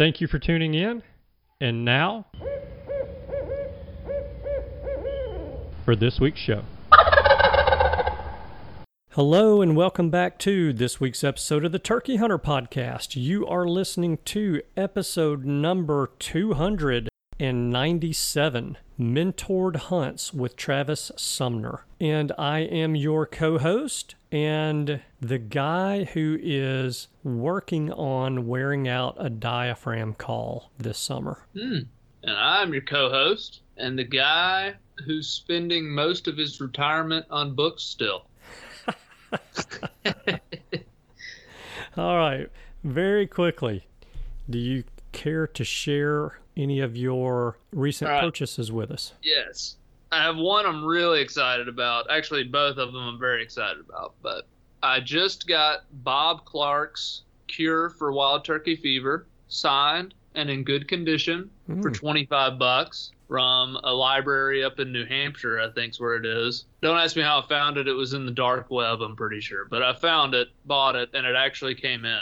Thank you for tuning in. And now, for this week's show. Hello, and welcome back to this week's episode of the Turkey Hunter Podcast. You are listening to episode number 297 Mentored Hunts with Travis Sumner. And I am your co host and the guy who is working on wearing out a diaphragm call this summer. Hmm. And I'm your co host, and the guy who's spending most of his retirement on books still. All right, very quickly, do you care to share any of your recent purchases with us? Yes. I have one I'm really excited about. Actually, both of them I'm very excited about. But I just got Bob Clark's Cure for Wild Turkey Fever signed and in good condition for Mm. 25 bucks from a library up in New Hampshire, I think's where it is. Don't ask me how I found it. It was in the dark web, I'm pretty sure. But I found it, bought it, and it actually came in.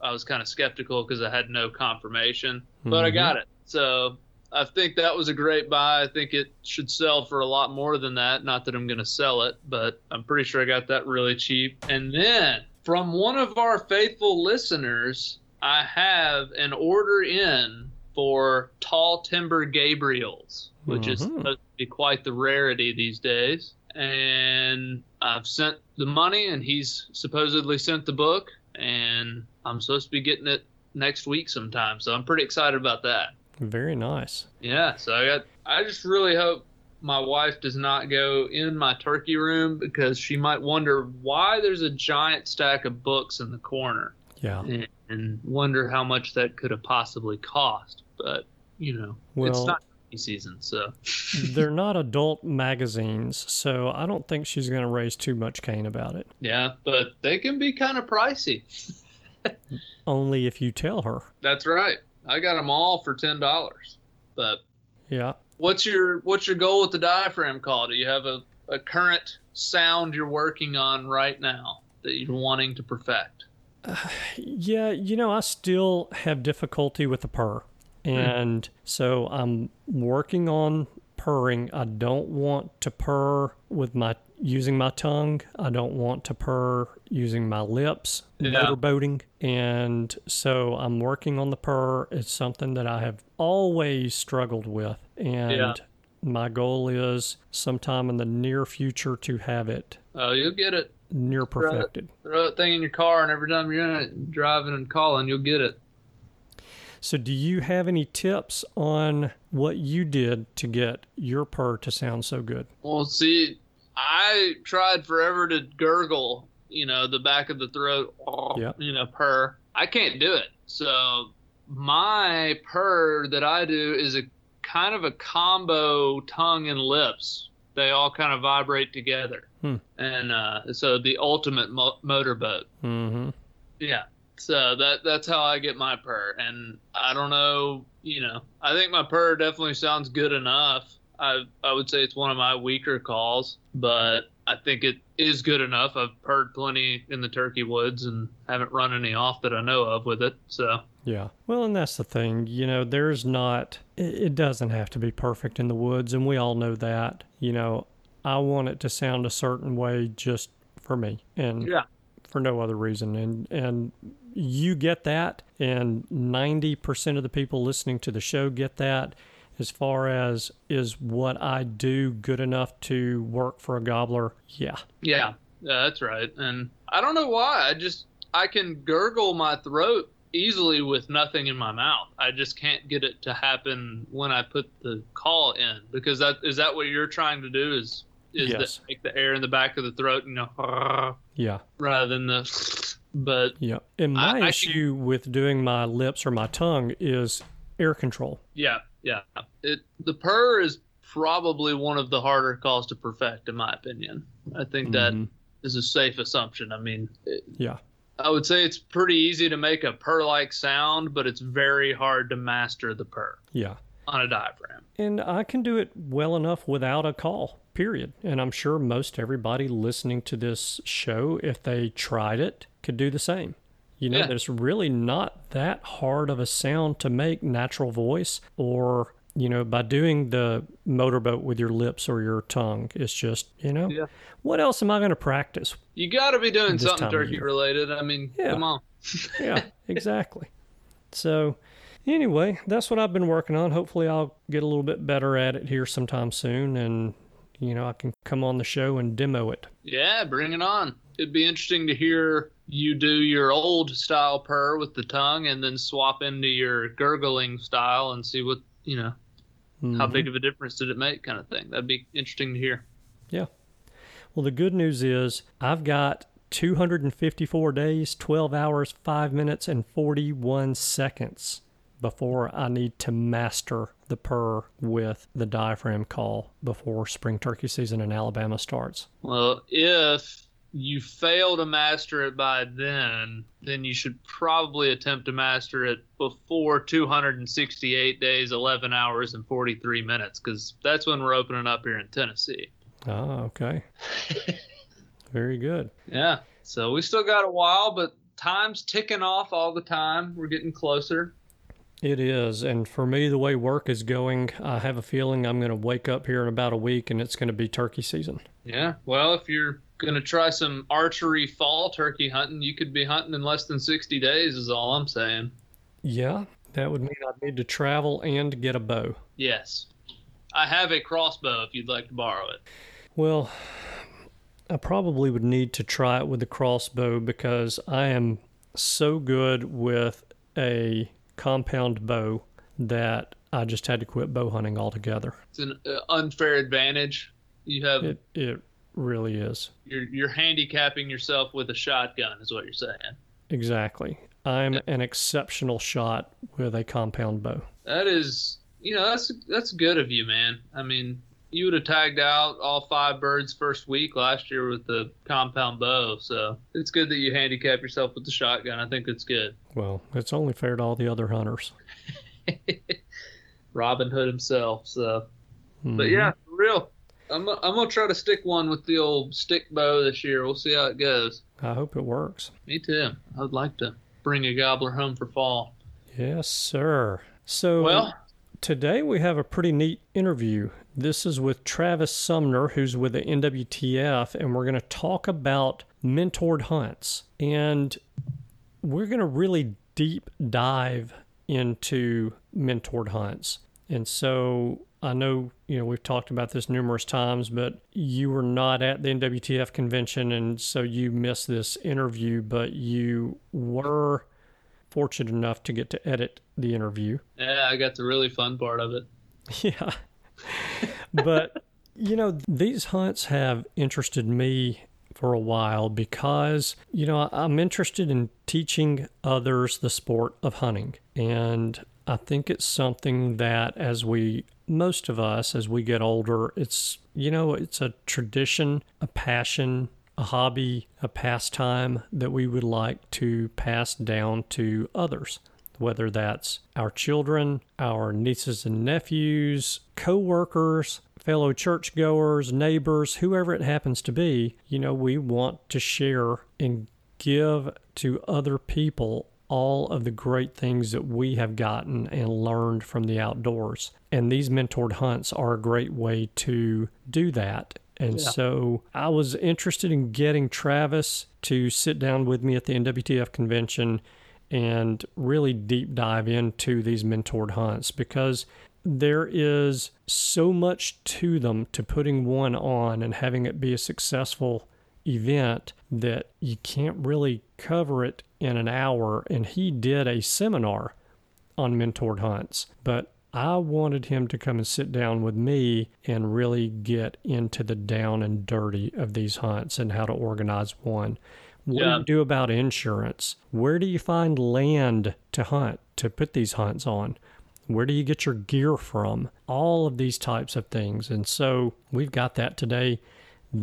I was kind of skeptical because I had no confirmation, but I Mhm. got it. So I think that was a great buy. I think it should sell for a lot more than that. Not that I'm going to sell it, but I'm pretty sure I got that really cheap. And then from one of our faithful listeners, I have an order in for tall timber Gobblers, which is Mhm. supposed to be quite the rarity these days. And I've sent the money, and he's supposedly sent the book, and I'm supposed to be getting it next week sometime. So I'm pretty excited about that. Very nice. Yeah, so I got. I just really hope my wife does not go in my turkey room because she might wonder why there's a giant stack of books in the corner Yeah. and, and wonder how much that could have possibly cost. But you know, it's not turkey season, so They're not adult magazines, so I don't think she's going to raise too much Cain about it. yeah. But they can be kind of pricey. Only if you tell her. That's right. I got them all for ten dollars. But Yeah. What's your what's your goal with the diaphragm call? Do you have a, a current sound you're working on right now that you're wanting to perfect? Yeah, you know, I still have difficulty with the purr. Hmm. And so I'm working on purring. I don't want to purr with my using my tongue. I don't want to purr using my lips, Yeah. motorboating. And so I'm working on the purr. It's something that I have always struggled with. And Yeah. my goal is sometime in the near future to have it Oh, you'll get it. near perfected. Throw that thing in your car, and every time you're in it, driving and calling, you'll get it. So, do you have any tips on what you did to get your purr to sound so good? Well, see, I tried forever to gurgle, you know, the back of the throat, Yeah. you know, purr. I can't do it. So my purr that I do is a kind of a combo tongue and lips. They all kind of vibrate together. Hmm. And uh, so the ultimate mo- motorboat. Mm-hmm. Yeah. So that that's how I get my purr, and I don't know, you know, I think my purr definitely sounds good enough. I I would say it's one of my weaker calls, but I think it is good enough. I've heard plenty in the turkey woods and haven't run any off that I know of with it. So Yeah. Well, and that's the thing. You know, there's not, it, doesn't have to be perfect in the woods, and we all know that. You know, I want it to sound a certain way just for me and yeah, for no other reason. And, and, you get that, and 90% of the people listening to the show get that. As far as is what I do good enough to work for a gobbler? Yeah. yeah, yeah, that's right. And I don't know why. I just I can gurgle my throat easily with nothing in my mouth. I just can't get it to happen when I put the call in because that is that what you're trying to do is is Yes. that make the air in the back of the throat, you know, Yeah. rather than the. But Yeah. And my I- I can- issue with doing my lips or my tongue is air control. yeah, yeah, it the purr is probably one of the harder calls to perfect, in my opinion. I think that Mhm. is a safe assumption. I mean, it, Yeah. I would say it's pretty easy to make a purr-like sound, but it's very hard to master the purr Yeah. on a diaphragm. And I can do it well enough without a call, period. And I'm sure most everybody listening to this show, if they tried it, could do the same. You know, Yeah. it's really not that hard of a sound to make natural voice or, you know, by doing the motorboat with your lips or your tongue. It's just, you know, Yeah. what else am I going to practice? You got to be doing something turkey related. I mean, Yeah. come on. yeah, exactly. So, anyway, that's what I've been working on. Hopefully, I'll get a little bit better at it here sometime soon, and you know, I can come on the show and demo it. Yeah, bring it on. It'd be interesting to hear you do your old style purr with the tongue and then swap into your gurgling style and see what, you know, how Mhm. big of a difference did it make kind of thing. That'd be interesting to hear. Yeah. Well, the good news is I've got 254 days, 12 hours, 5 minutes, and 41 seconds before I need to master the purr with the diaphragm call before spring turkey season in Alabama starts. Well, if you fail to master it by then, then you should probably attempt to master it before 268 days, 11 hours, and 43 minutes, because that's when we're opening up here in Tennessee. Ah, okay. Very good. Yeah. So we still got a while, but time's ticking off all the time. We're getting closer. It is. And for me, the way work is going, I have a feeling I'm going to wake up here in about a week and it's going to be turkey season. Yeah. Well, if you're going to try some archery fall turkey hunting, you could be hunting in less than 60 days, is all I'm saying. Yeah, that would mean I'd need to travel and get a bow. Yes. I have a crossbow if you'd like to borrow it. Well, I probably would need to try it with the crossbow because I am so good with a compound bow that I just had to quit bow hunting altogether. It's an uh, unfair advantage. You have It it really is. you're you're handicapping yourself with a shotgun, is what you're saying. Exactly. I'm an exceptional shot with a compound bow. That is, you know, that's that's good of you, man. I mean, you would have tagged out all five birds first week last year with the compound bow, so it's good that you handicap yourself with the shotgun. I think it's good. Well, it's only fair to all the other hunters. Robin Hood himself. So, but Mhm. yeah, for real. I'm, I'm gonna try to stick one with the old stick bow this year. We'll see how it goes. I hope it works. Me too. I'd like to bring a gobbler home for fall. Yes, sir. So Well, today we have a pretty neat interview. This is with Travis Sumner, who's with the NWTF, and we're going to talk about mentored hunts. And we're going to really deep dive into mentored hunts. And so I know, you know, we've talked about this numerous times, but you were not at the NWTF convention, and so you missed this interview, but you were fortunate enough to get to edit the interview. yeah, I got the really fun part of it. Yeah. but, you know, these hunts have interested me for a while because, you know, I'm interested in teaching others the sport of hunting. And I think it's something that as we, most of us, as we get older, it's, you know, it's a tradition, a passion, a hobby, a pastime that we would like to pass down to others whether that's our children, our nieces and nephews, co-workers, fellow churchgoers, neighbors, whoever it happens to be, you know, we want to share and give to other people all of the great things that we have gotten and learned from the outdoors. And these mentored hunts are a great way to do that. And Yeah. so I was interested in getting Travis to sit down with me at the NWTF convention and really deep dive into these mentored hunts because there is so much to them to putting one on and having it be a successful event that you can't really cover it in an hour. And he did a seminar on mentored hunts, but I wanted him to come and sit down with me and really get into the down and dirty of these hunts and how to organize one. What do you do about insurance? Where do you find land to hunt, to put these hunts on? Where do you get your gear from? All of these types of things. And so we've got that today.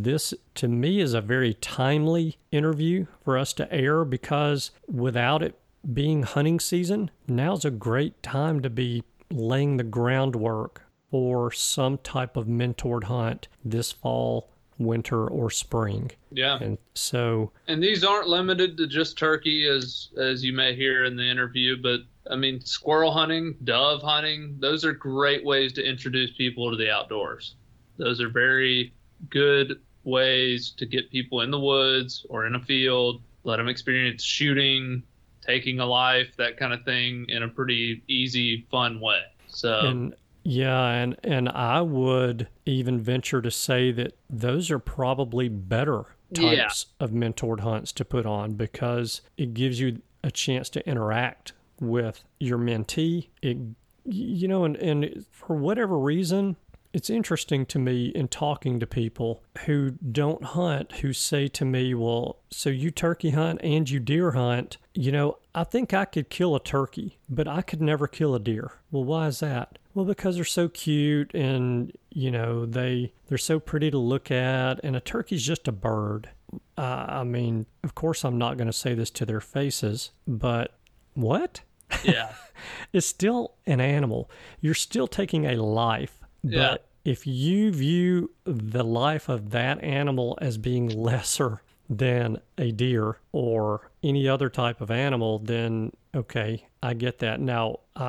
This, to me, is a very timely interview for us to air because without it being hunting season, now's a great time to be laying the groundwork for some type of mentored hunt this fall, winter, or spring. Yeah. And so, And these aren't limited to just turkey, as as you may hear in the interview. But I mean, squirrel hunting, dove hunting, those are great ways to introduce people to the outdoors. Those are very good ways to get people in the woods or in a field, let them experience shooting, taking a life, that kind of thing, in a pretty easy, fun way. So and yeah, and and I would even venture to say that those are probably better Yeah. types of mentored hunts to put on because it gives you a chance to interact with your mentee. It you know, and, and for whatever reason, it's interesting to me in talking to people who don't hunt who say to me, Well, so you turkey hunt and you deer hunt. You know, I think I could kill a turkey, but I could never kill a deer. Well, why is that? Well, because they're so cute and, you know, they they're so pretty to look at and a turkey's just a bird. Uh, I mean, of course I'm not going to say this to their faces, but what? yeah, it's still an animal. You're still taking a life. Yeah. But if you view the life of that animal as being lesser than a deer or any other type of animal, then okay, I get that. Now, I,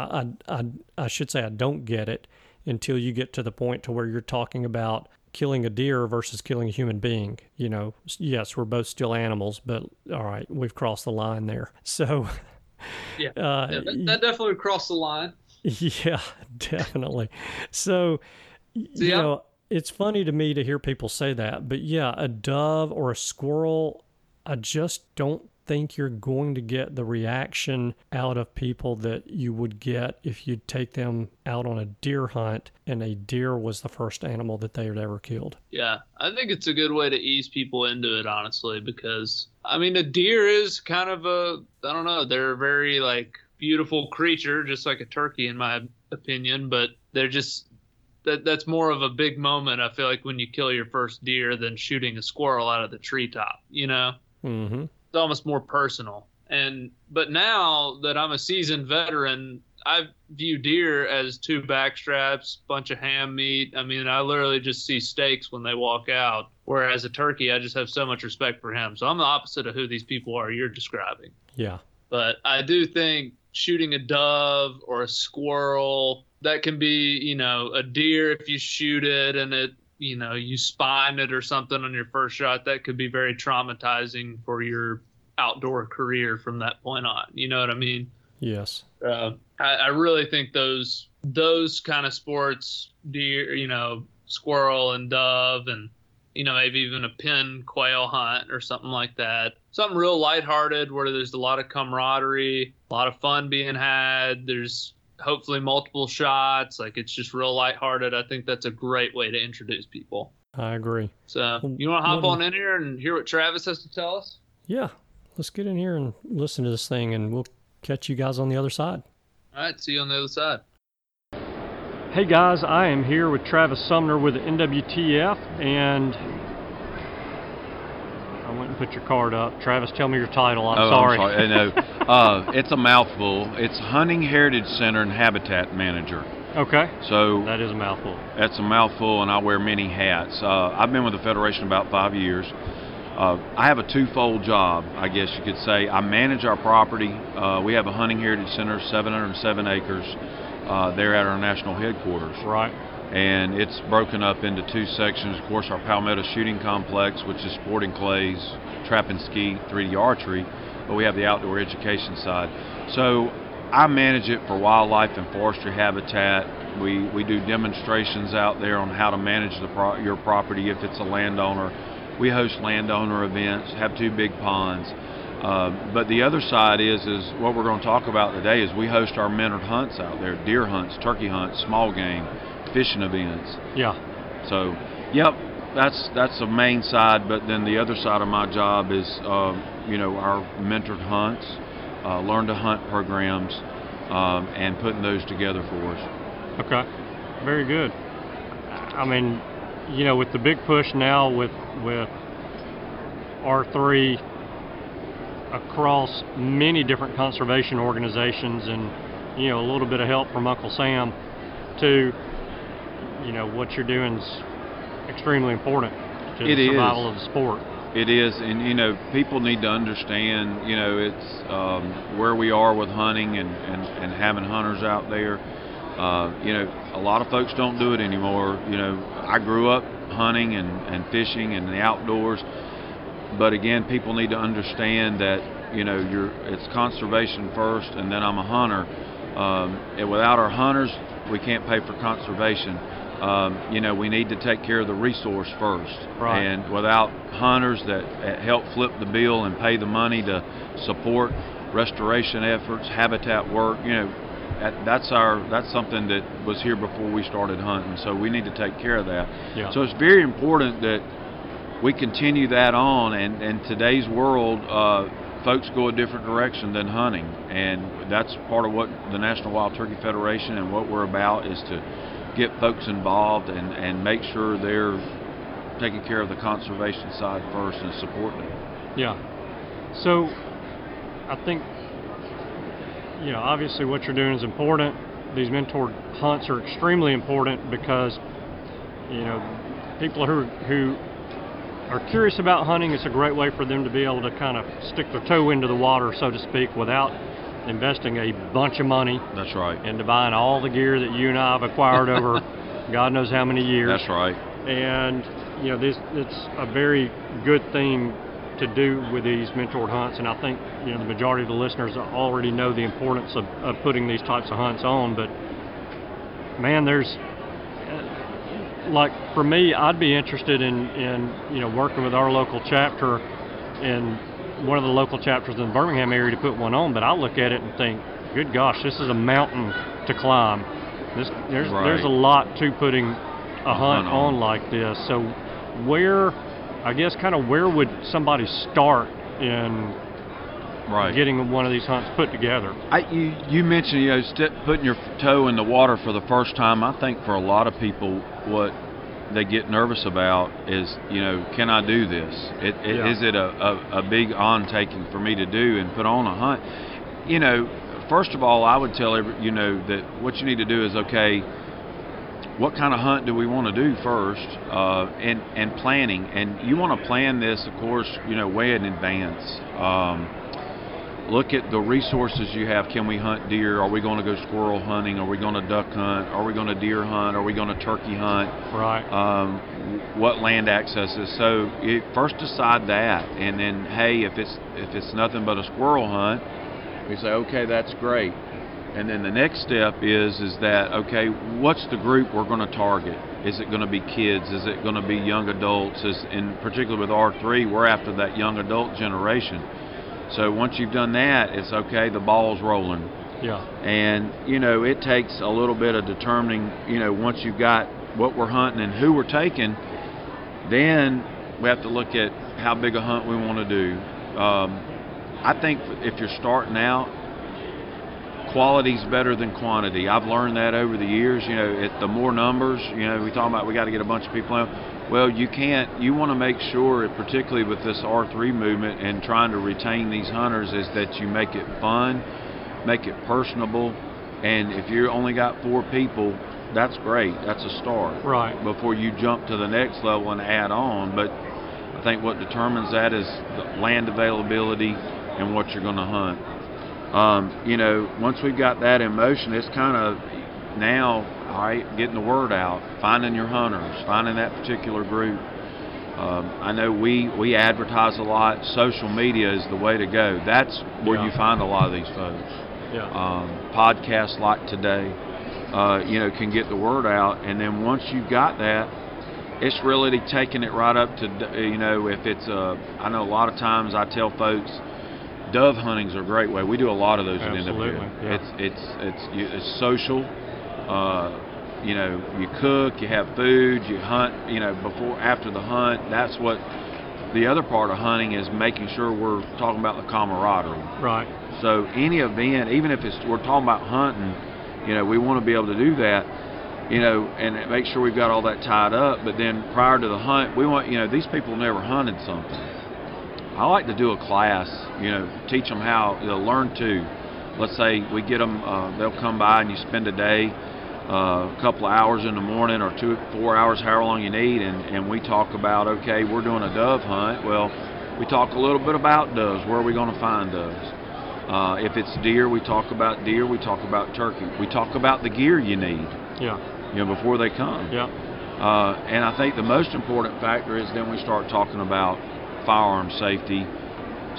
I, I, I should say I don't get it until you get to the point to where you're talking about killing a deer versus killing a human being. You know, yes, we're both still animals, but all right, we've crossed the line there. So, Yeah. uh, Yeah, that, that definitely crossed the line. yeah, definitely. So, you I'm- know, it's funny to me to hear people say that, but yeah, a dove or a squirrel, I just don't think you're going to get the reaction out of people that you would get if you'd take them out on a deer hunt and a deer was the first animal that they had ever killed. Yeah, I think it's a good way to ease people into it, honestly, because I mean, a deer is kind of a I don't know, they're very like beautiful creature, just like a turkey, in my opinion, but they're just that that's more of a big moment. I feel like when you kill your first deer than shooting a squirrel out of the treetop, you know, Mm-hmm. it's almost more personal. And but now that I'm a seasoned veteran, I view deer as two back straps, bunch of ham meat. I mean, I literally just see steaks when they walk out. Whereas a turkey, I just have so much respect for him. So I'm the opposite of who these people are you're describing. Yeah. But I do think shooting a dove or a squirrel that can be, you know, a deer if you shoot it and it, you know, you spine it or something on your first shot. That could be very traumatizing for your outdoor career from that point on. You know what I mean? Yes. Uh, I, I really think those those kind of sports, deer, you know, squirrel and dove, and you know maybe even a pin quail hunt or something like that. Something real lighthearted where there's a lot of camaraderie, a lot of fun being had. There's hopefully multiple shots. Like it's just real lighthearted. I think that's a great way to introduce people. I agree. So you want to hop What- on in here and hear what Travis has to tell us? Yeah. Let's get in here and listen to this thing, and we'll catch you guys on the other side. All right, see you on the other side. Hey guys, I am here with Travis Sumner with the NWTF, and I went and put your card up. Travis, tell me your title. I'm oh, sorry. I'm sorry. I know. uh, it's a mouthful. It's Hunting Heritage Center and Habitat Manager. okay, So that is a mouthful. that's a mouthful, and I wear many hats. Uh, I've been with the Federation about five years. Uh, I have a twofold job, I guess you could say. I manage our property. Uh, we have a hunting heritage center, 707 acres, uh, there at our national headquarters. Right. and it's broken up into two sections. Of course, our Palmetto Shooting Complex, which is sporting clays, trap and skeet, 3D archery, but we have the outdoor education side. So I manage it for wildlife and forestry habitat. We we do demonstrations out there on how to manage the pro- your property if it's a landowner. We host landowner events, have two big ponds. Uh, but the other side is is what we're going to talk about today is we host our mentored hunts out there, deer hunts, turkey hunts, small game, fishing events. Yeah. So, yep, that's that's the main side. But then the other side of my job is, uh, you know, our mentored hunts, uh, learn to hunt programs, um, and putting those together for us. Okay. Very good. I mean, you know, with the big push now with with R3 across many different conservation organizations and you know a little bit of help from Uncle Sam to you know what you're doing is extremely important to It the is. survival of the sport. It is, and you know, people need to understand, you know, it's um, where we are with hunting and, and, and having hunters out there. Uh, you know, a lot of folks don't do it anymore. You know, I grew up hunting and, and fishing and the outdoors, but again, people need to understand that, you know, you're it's conservation first, and then I'm a hunter. Um, and without our hunters, we can't pay for conservation. Um, you know, we need to take care of the resource first. Right. And without hunters that, help flip the bill and pay the money to support restoration efforts, habitat work, you know, that, that's our that's something that was here before we started hunting. So we need to take care of that. Yeah. So it's very important that we continue that on. And in today's world, uh, folks go a different direction than hunting, and that's part of what the National Wild Turkey Federation and what we're about is to get folks involved and, and make sure they're taking care of the conservation side first and supporting it. Yeah. So I think you know, obviously what you're doing is important. These mentored hunts are extremely important because you know, people who who are curious about hunting, it's a great way for them to be able to kind of stick their toe into the water, so to speak, without investing a bunch of money. That's right. into buying all the gear that you and I have acquired over God knows how many years. That's right. and you know this it's a very good thing to do with these mentored hunts. And i think you know the majority of the listeners already know the importance of, of putting these types of hunts on. But man there's like for me i'd be interested in in you know working with our local chapter and one of the local chapters in the birmingham area to put one on but i look at it and think good gosh this is a mountain to climb this there's there's a lot to putting a hunt hunt on. on like this. So where I guess kind of where would somebody start in Right. getting one of these hunts put together? I, you, you mentioned you know putting your toe in the water for the first time. I think for a lot of people, what they get nervous about is you know can I do this? It, it, Yeah. Is it a, a, a big on taking for me to do and put on a hunt? You know, first of all, I would tell every, you know that what you need to do is okay. What kind of hunt do we want to do first, uh, and and planning, and you want to plan this, of course, you know, way in advance. Um, look at the resources you have. Can we hunt deer? Are we going to go squirrel hunting? Are we going to duck hunt? Are we going to deer hunt? Are we going to turkey hunt? Right. Um, what land access is? So it, first decide that, and then hey, if it's if it's nothing but a squirrel hunt, we say okay, that's great. And then the next step is is that okay, what's the group we're going to target? Is it going to be kids? Is it going to be young adults? Is in particular with R3, we're after that young adult generation. So once you've done that, it's okay. The ball's rolling. Yeah. And you know, it takes a little bit of determining. You know, once you've got what we're hunting and who we're taking, then we have to look at how big a hunt we want to do. Um, I think if you're starting out, quality's better than quantity. I've learned that over the years. You know, it, the more numbers, you know, we talk about we got to get a bunch of people out. Well, you can't. You want to make sure, particularly with this R3 movement and trying to retain these hunters, is that you make it fun, make it personable, and if you only got four people, that's great. That's a start. Right. Before you jump to the next level and add on, but I think what determines that is the land availability and what you're going to hunt. Um, you know, once we've got that in motion, it's kind of now, all right, getting the word out, finding your hunters, finding that particular group. Um, I know we we advertise a lot. Social media is the way to go. That's where Yeah. you find a lot of these folks. Yeah. Um, podcasts like today, uh, you know, can get the word out. And then once you've got that, it's really taking it right up to, you know, if it's a, I know a lot of times I tell folks, dove hunting's a great way. We do a lot of those Absolutely, NWA. yeah. It's it's it's it's social. Uh, you know, you cook, you have food, you hunt. You know, before after the hunt. That's what the other part of hunting is making sure we're talking about the camaraderie. Right. So any event, even if it's we're talking about hunting, you know, we want to be able to do that, you know, and make sure we've got all that tied up. But then prior to the hunt, we want, you know, these people never hunted something. I like to do a class, you know, teach them how they'll learn to. Let's say we get them, uh, they'll come by and you spend a day, uh, a couple of hours in the morning or two, four hours, however long you need, and, and we talk about, okay, we're doing a dove hunt. Well, we talk a little bit about doves. Where are we going to find doves? Uh, if it's deer, we talk about deer. We talk about turkey. We talk about the gear you need, Yeah. you know, before they come. Yeah. Uh, and I think the most important factor is then we start talking about firearm safety,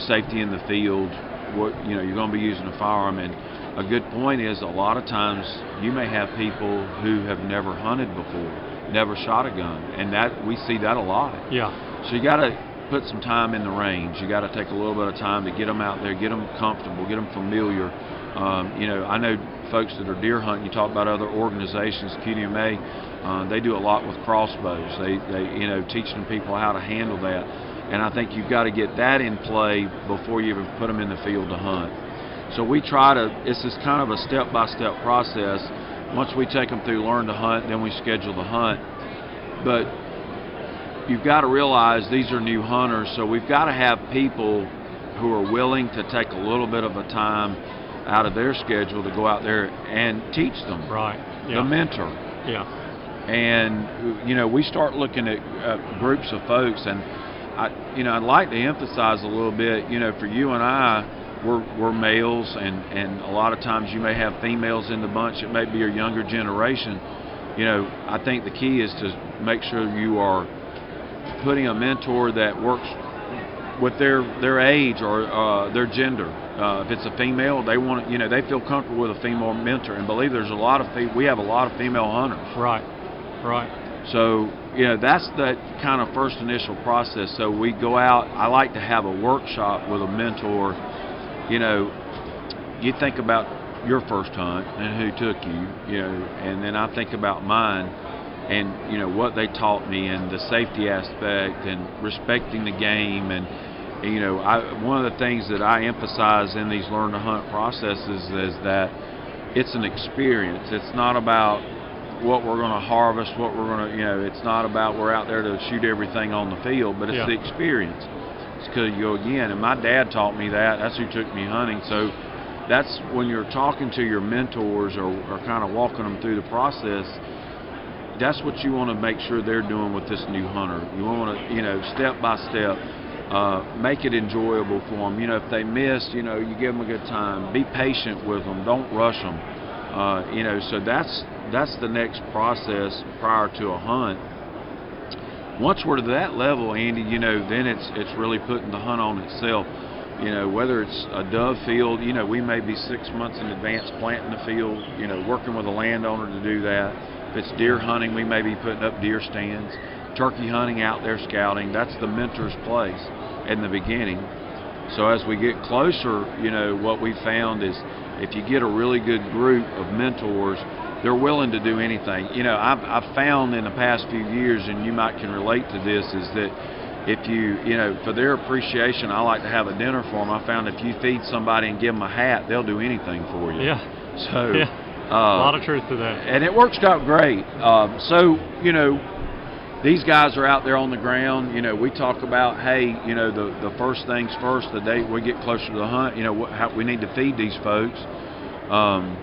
safety in the field. What you know, you're going to be using a firearm, and a good point is a lot of times you may have people who have never hunted before, never shot a gun, and that we see that a lot. Yeah. So you got to put some time in the range. You got to take a little bit of time to get them out there, get them comfortable, get them familiar. Um, you know, I know folks that are deer hunting. You talk about other organizations, QDMA. Uh, they do a lot with crossbows. They, they, you know, teaching people how to handle that. And I think you've got to get that in play before you even put them in the field to hunt. So we try to. It's this kind of a step-by-step process. Once we take them through learn to hunt, then we schedule the hunt. But you've got to realize these are new hunters, so we've got to have people who are willing to take a little bit of a time out of their schedule to go out there and teach them. Right. The mentor. Yeah. And you know, we start looking at uh, groups of folks, and I, you know, I'd like to emphasize a little bit. You know, for you and I, we're we're males, and and a lot of times you may have females in the bunch. It may be your younger generation. You know, I think the key is to make sure you are putting a mentor that works with their their age or uh, their gender. Uh, if it's a female, they want you know they feel comfortable with a female mentor. And believe there's a lot of fe- we have a lot of female hunters. Right. Right. So you know that's that kind of first initial process. So we go out. I like to have a workshop with a mentor. You know, you think about your first hunt and who took you. You know, and then I think about mine and you know what they taught me and the safety aspect and respecting the game and you know I, one of the things that I emphasize in these learn to hunt processes is that it's an experience. It's not about what we're going to harvest, what we're going to you know. It's not about we're out there to shoot everything on the field, but it's Yeah. the experience. It's because you go again, and my dad taught me that. That's who took me hunting. So that's when you're talking to your mentors or, or kind of walking them through the process. That's what you want to make sure they're doing with this new hunter. You want to, you know, step by step, uh, make it enjoyable for them. You know, if they miss, you know, you give them a good time. Be patient with them. Don't rush them. Uh, you know, so that's that's the next process prior to a hunt. Once we're to that level, Andy, you know, then it's it's really putting the hunt on itself. You know, whether it's a dove field, you know, we may be six months in advance planting the field. You know, working with a landowner to do that. If it's deer hunting, we may be putting up deer stands. Turkey hunting out there scouting. That's the mentor's place in the beginning. So as we get closer, you know, what we found is if you get a really good group of mentors, they're willing to do anything. You know, I've, I've found in the past few years, and you might can relate to this, is that if you, you know, for their appreciation, I like to have a dinner for them. I found if you feed somebody and give them a hat, they'll do anything for you. Yeah. So, Yeah. uh, a lot of truth to that. and it works out great. Um, so, you know, these guys are out there on the ground. You know, we talk about, hey, you know, the the first things first. The day we get closer to the hunt, you know, what, how we need to feed these folks. Um,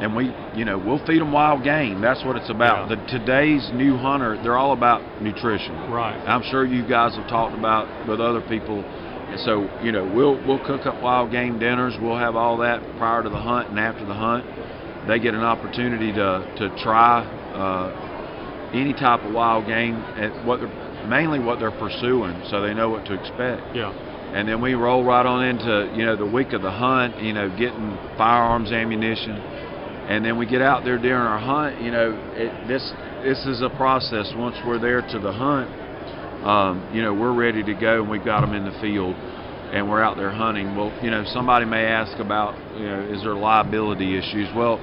and we, you know, we'll feed them wild game. That's what it's about. Yeah. The today's new hunter, they're all about nutrition. Right. I'm sure you guys have talked about with other people. And so, you know, we'll we'll cook up wild game dinners. We'll have all that prior to the hunt and after the hunt. They get an opportunity to to try uh, any type of wild game and what they're, mainly what they're pursuing, so they know what to expect. Yeah. And then we roll right on into you know the week of the hunt. You know, getting firearms, ammunition, and then we get out there during our hunt. You know, it, this this is a process. Once we're there to the hunt, um, you know, we're ready to go, and we've got them in the field, and we're out there hunting. Well, you know, somebody may ask about, you know, is there liability issues? Well,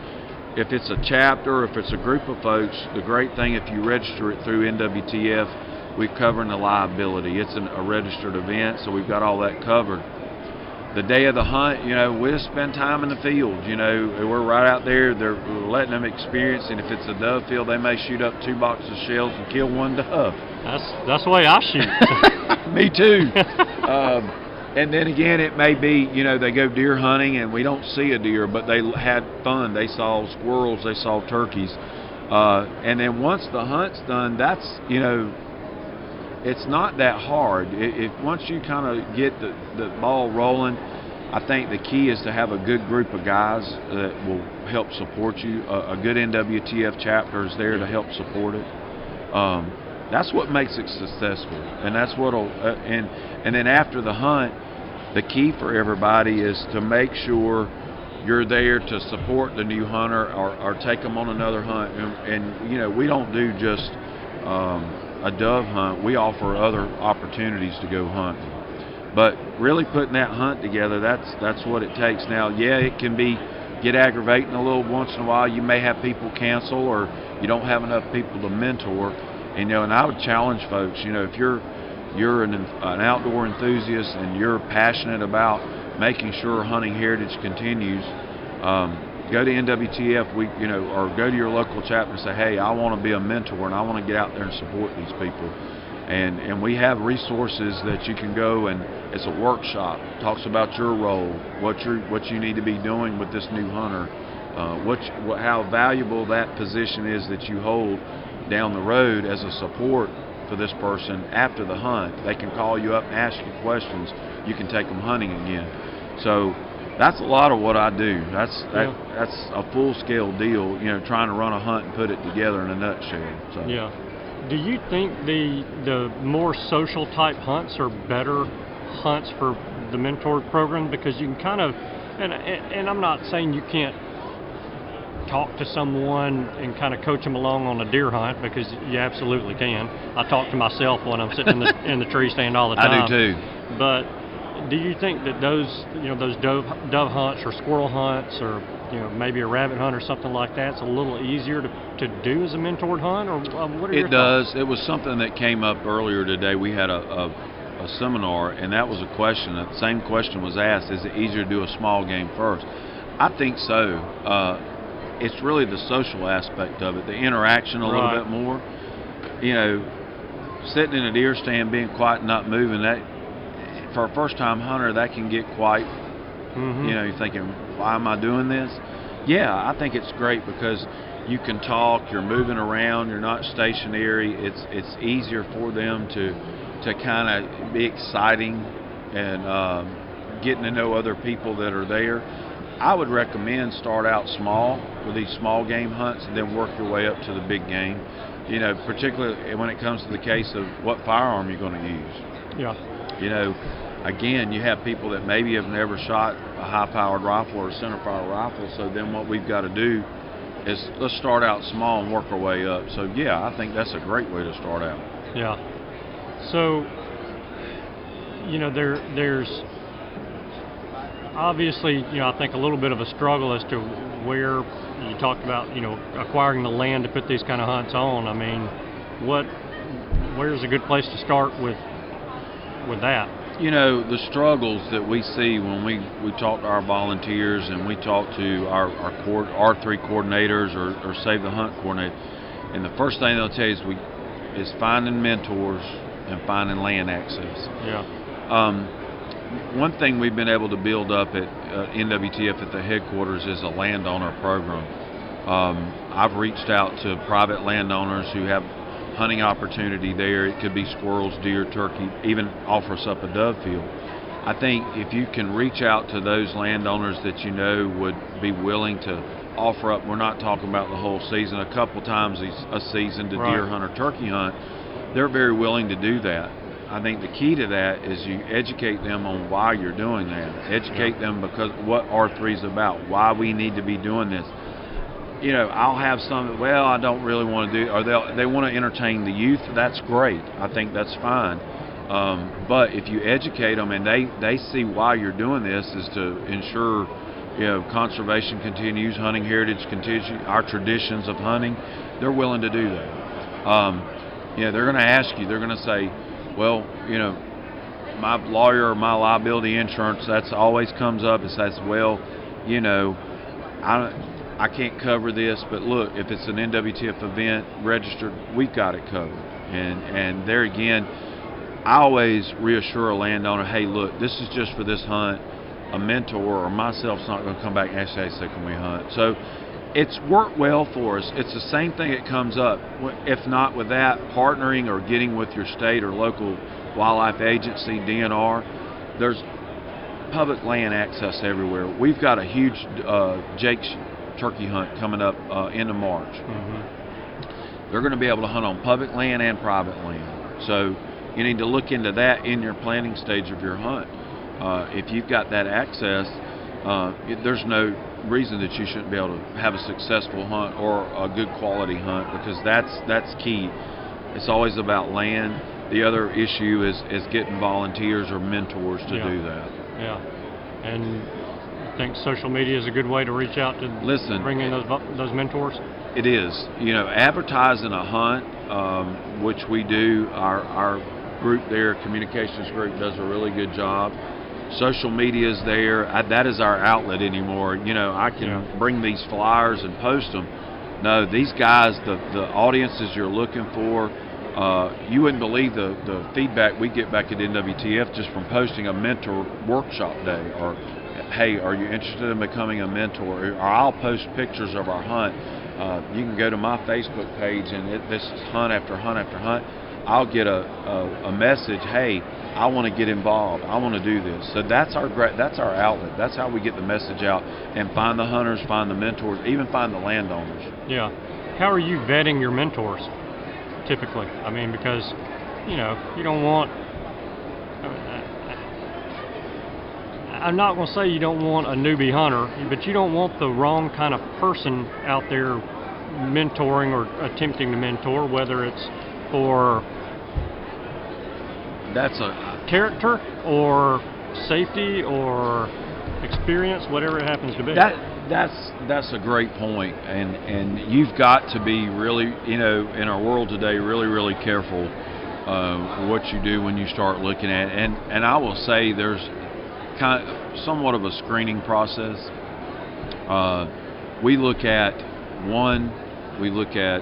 if it's a chapter, if it's a group of folks, the great thing if you register it through NWTF, we're covering the liability. It's an, a registered event, so we've got all that covered. The day of the hunt, you know, we'll spend time in the field. You know, we're right out there. They're letting them experience, and if it's a dove field, they may shoot up two boxes of shells and kill one dove. That's that's the way I shoot. Me too. um, and then again, it may be you know they go deer hunting and we don't see a deer, but they had fun. They saw squirrels, they saw turkeys, uh, and then once the hunt's done, that's you know, it's not that hard. It, it once you kind of get the the ball rolling. I think the key is to have a good group of guys that will help support you. A, a good NWTF chapter is there to help support it. Um, that's what makes it successful, and that's what'll. Uh, and and then after the hunt, the key for everybody is to make sure you're there to support the new hunter or, or take them on another hunt. And, and you know, we don't do just um, a dove hunt. We offer other opportunities to go hunting. But really putting that hunt together, that's that's what it takes. Now, yeah, it can be get aggravating a little once in a while. You may have people cancel, or you don't have enough people to mentor. And, you know, and I would challenge folks. You know, if you're you're an, an outdoor enthusiast and you're passionate about making sure hunting heritage continues, um, go to NWTF. We, you know, or go to your local chapter and say, hey, I want to be a mentor and I want to get out there and support these people. And and we have resources that you can go and it's a workshop. Talks about your role, what you what you need to be doing with this new hunter, uh, what, what how valuable that position is that you hold down the road as a support for this person after the hunt. They can call you up and ask you questions. You can take them hunting again. So that's a lot of what I do. That's that, Yeah. that's a full scale deal. You know, trying to run a hunt and put it together in a nutshell. So. Yeah. Do you think the the more social type hunts are better hunts for the mentor program because you can kind of and and, and I'm not saying you can't talk to someone and kind of coach them along on a deer hunt because you absolutely can. I talk to myself when I'm sitting in the in the tree stand all the time. I do too. But do you think that those, you know, those dove dove hunts or squirrel hunts or you know maybe a rabbit hunt or something like that's a little easier to, to do as a mentored hunt or um, what are your It does. It was something that came up earlier today. We had a, a, a seminar, and that was a question. The same question was asked: Is it easier to do a small game first? I think so. Uh, it's really the social aspect of it, the interaction a little bit more. You know, sitting in a deer stand, being quiet and not moving. That for a first-time hunter, that can get quite Mhm. You know, you're thinking, why am I doing this? Yeah, I think it's great because you can talk, you're moving around, you're not stationary. It's it's easier for them to to kind of be exciting and um, getting to know other people that are there. I would recommend start out small with these small game hunts and then work your way up to the big game. You know, particularly when it comes to the case of what firearm you're going to use. Yeah. You know, again, you have people that maybe have never shot a high-powered rifle or a center-fire rifle. So then what we've got to do is let's start out small and work our way up. So yeah, I think that's a great way to start out. Yeah. So, you know, there there's obviously, you know, I think a little bit of a struggle as to where you talked about, you know, acquiring the land to put these kind of hunts on. I mean, what where's a good place to start with with that? you know the struggles that we see when we, we talk to our volunteers and we talk to our our coord, R3 coordinators or, or save the hunt coordinator, and the first thing they'll tell you is we is finding mentors and finding land access. Yeah. Um, one thing we've been able to build up at uh, NWTF at the headquarters is a landowner program. Um, I've reached out to private landowners who have hunting opportunity there. It could be squirrels, deer, turkey, even offer us up a dove field. I think if you can reach out to those landowners that you know would be willing to offer up, we're not talking about the whole season, a couple times a season to Right. deer hunt or turkey hunt, they're very willing to do that. I think the key to that is you educate them on why you're doing that. Educate them because what R3 is about, why we need to be doing this you know, I'll have some. Well, I don't really want to do, or they they want to entertain the youth. That's great. I think that's fine. Um, but if you educate them and they they see why you're doing this is to ensure, you know, conservation continues, hunting heritage continues, our traditions of hunting, they're willing to do that. Um, you know, they're going to ask you. They're going to say, well, you know, my lawyer or my liability insurance. That's always comes up. It says, well, you know, I I can't cover this, but look, if it's an NWTF event registered, we've got it covered. And and there again, I always reassure a landowner, hey, look, this is just for this hunt. A mentor or myself's not going to come back and say, hey, can we hunt? So it's worked well for us. It's the same thing that comes up. If not with that, partnering or getting with your state or local wildlife agency, DNR, there's public land access everywhere. We've got a huge uh, Jake's turkey hunt coming up uh, end of March. Mm-hmm. They're going to be able to hunt on public land and private land. So you need to look into that in your planning stage of your hunt. Uh, if you've got that access, uh, it, there's no reason that you shouldn't be able to have a successful hunt or a good quality hunt because that's that's key. It's always about land. The other issue is is getting volunteers or mentors to Yeah. do that. Yeah. And think social media is a good way to reach out to Listen. bring in those those mentors. It is. You know, advertising a hunt, um, which we do, our, our group there, communications group, does a really good job. Social media is there. I, that is our outlet anymore. You know, I can Yeah. bring these flyers and post them. No, these guys, the, the audiences you're looking for, uh, you wouldn't believe the, the feedback we get back at NWTF just from posting a mentor workshop day or, hey, are you interested in becoming a mentor? Or I'll post pictures of our hunt. Uh, you can go to my Facebook page and it, this is hunt after hunt after hunt. I'll get a, a, a message, hey, I want to get involved. I want to do this. So that's our that's our outlet. That's how we get the message out and find the hunters, find the mentors, even find the landowners. Yeah. How are you vetting your mentors typically? I mean, because you know you don't want. I'm not going to say you don't want a newbie hunter, but you don't want the wrong kind of person out there mentoring or attempting to mentor, whether it's for That's a character or safety or experience, whatever it happens to be. That that's that's a great point, and and you've got to be really, you know, in our world today, really really careful uh, what you do when you start looking at, it. and and I will say there's kind of somewhat of a screening process. Uh, we look at one, we look at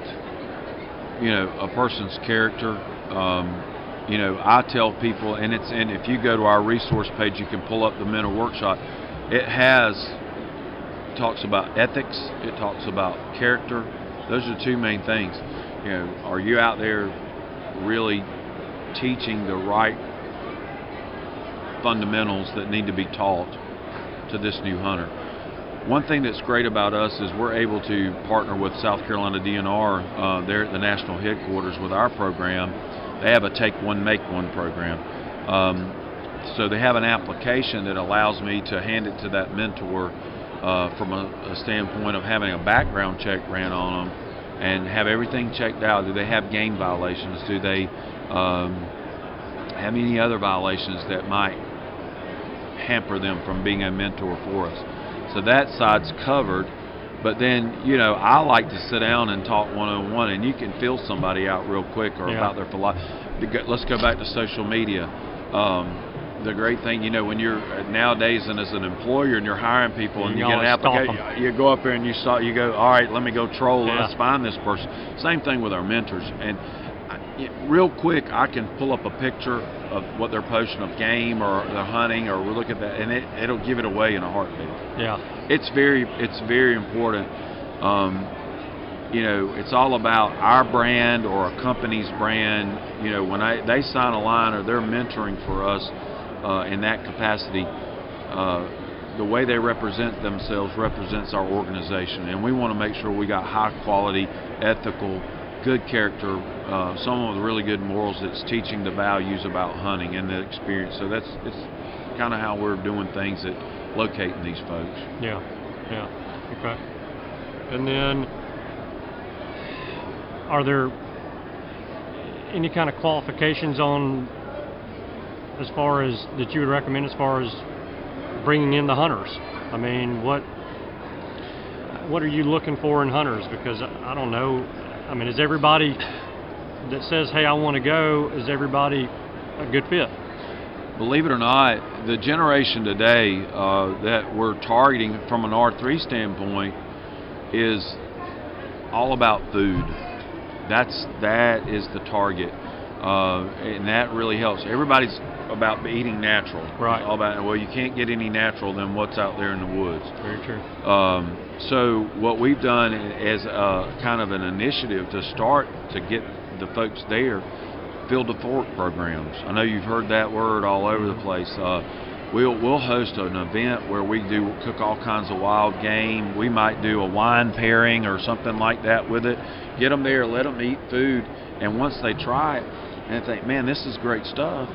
you know a person's character. Um, you know, I tell people, and it's and if you go to our resource page, you can pull up the mentor workshop it has talks about ethics. It talks about character. Those are the two main things. You know, are you out there really teaching the right fundamentals that need to be taught to this new hunter? One thing that's great about us is we're able to partner with South Carolina DNR. Uh, they're at the national headquarters with our program. They have a Take One, Make One program. Um, so they have an application that allows me to hand it to that mentor uh, from a, a, standpoint of having a background check ran on them and have everything checked out. Do they have game violations? Do they um, have any other violations that might hamper them from being a mentor for us? So that side's covered. But then, you know, I like to sit down and talk one on one, and you can feel somebody out real quick or Yeah. about their philosophy. Let's go back to social media. Um, the great thing, you know, when you're nowadays and as an employer and you're hiring people and You you get an application, you go up there and you saw, you go, all right, let me go troll, Yeah. let's find this person. Same thing with our mentors. And Real quick, I can pull up a picture of what they're posting of game or they're hunting or we look at that, and it, it'll give it away in a heartbeat. Yeah. it's very it's very important. Um, you know it's all about our brand or a company's brand. You know when I, they sign a line or they're mentoring for us uh, in that capacity uh, the way they represent themselves represents our organization and we want to make sure we got high quality ethical good character uh, someone with really good morals that's teaching the values about hunting and the experience so that's it's kind of how we're doing things at locating these folks Yeah, yeah, okay. And then, are there any kind of qualifications on, as far as that you would recommend, as far as bringing in the hunters? I mean, what what are you looking for in hunters? Because I don't know. I mean, is everybody that says, "Hey, I want to go," is everybody a good fit? believe it or not, the generation today uh, that we're targeting from an R3 standpoint is all about food. That's that is the target, uh, and that really helps. Everybody's about eating natural. Right. All about well, you can't get any natural than what's out there in the woods. Very true. Um, so what we've done as a, kind of an initiative to start to get the folks there, field to fork programs. I know you've heard that word all over the place. Uh, we'll we'll host an event where we do cook all kinds of wild game. We might do a wine pairing or something like that with it. Get them there, let them eat food, and once they try it and think, man, this is great stuff.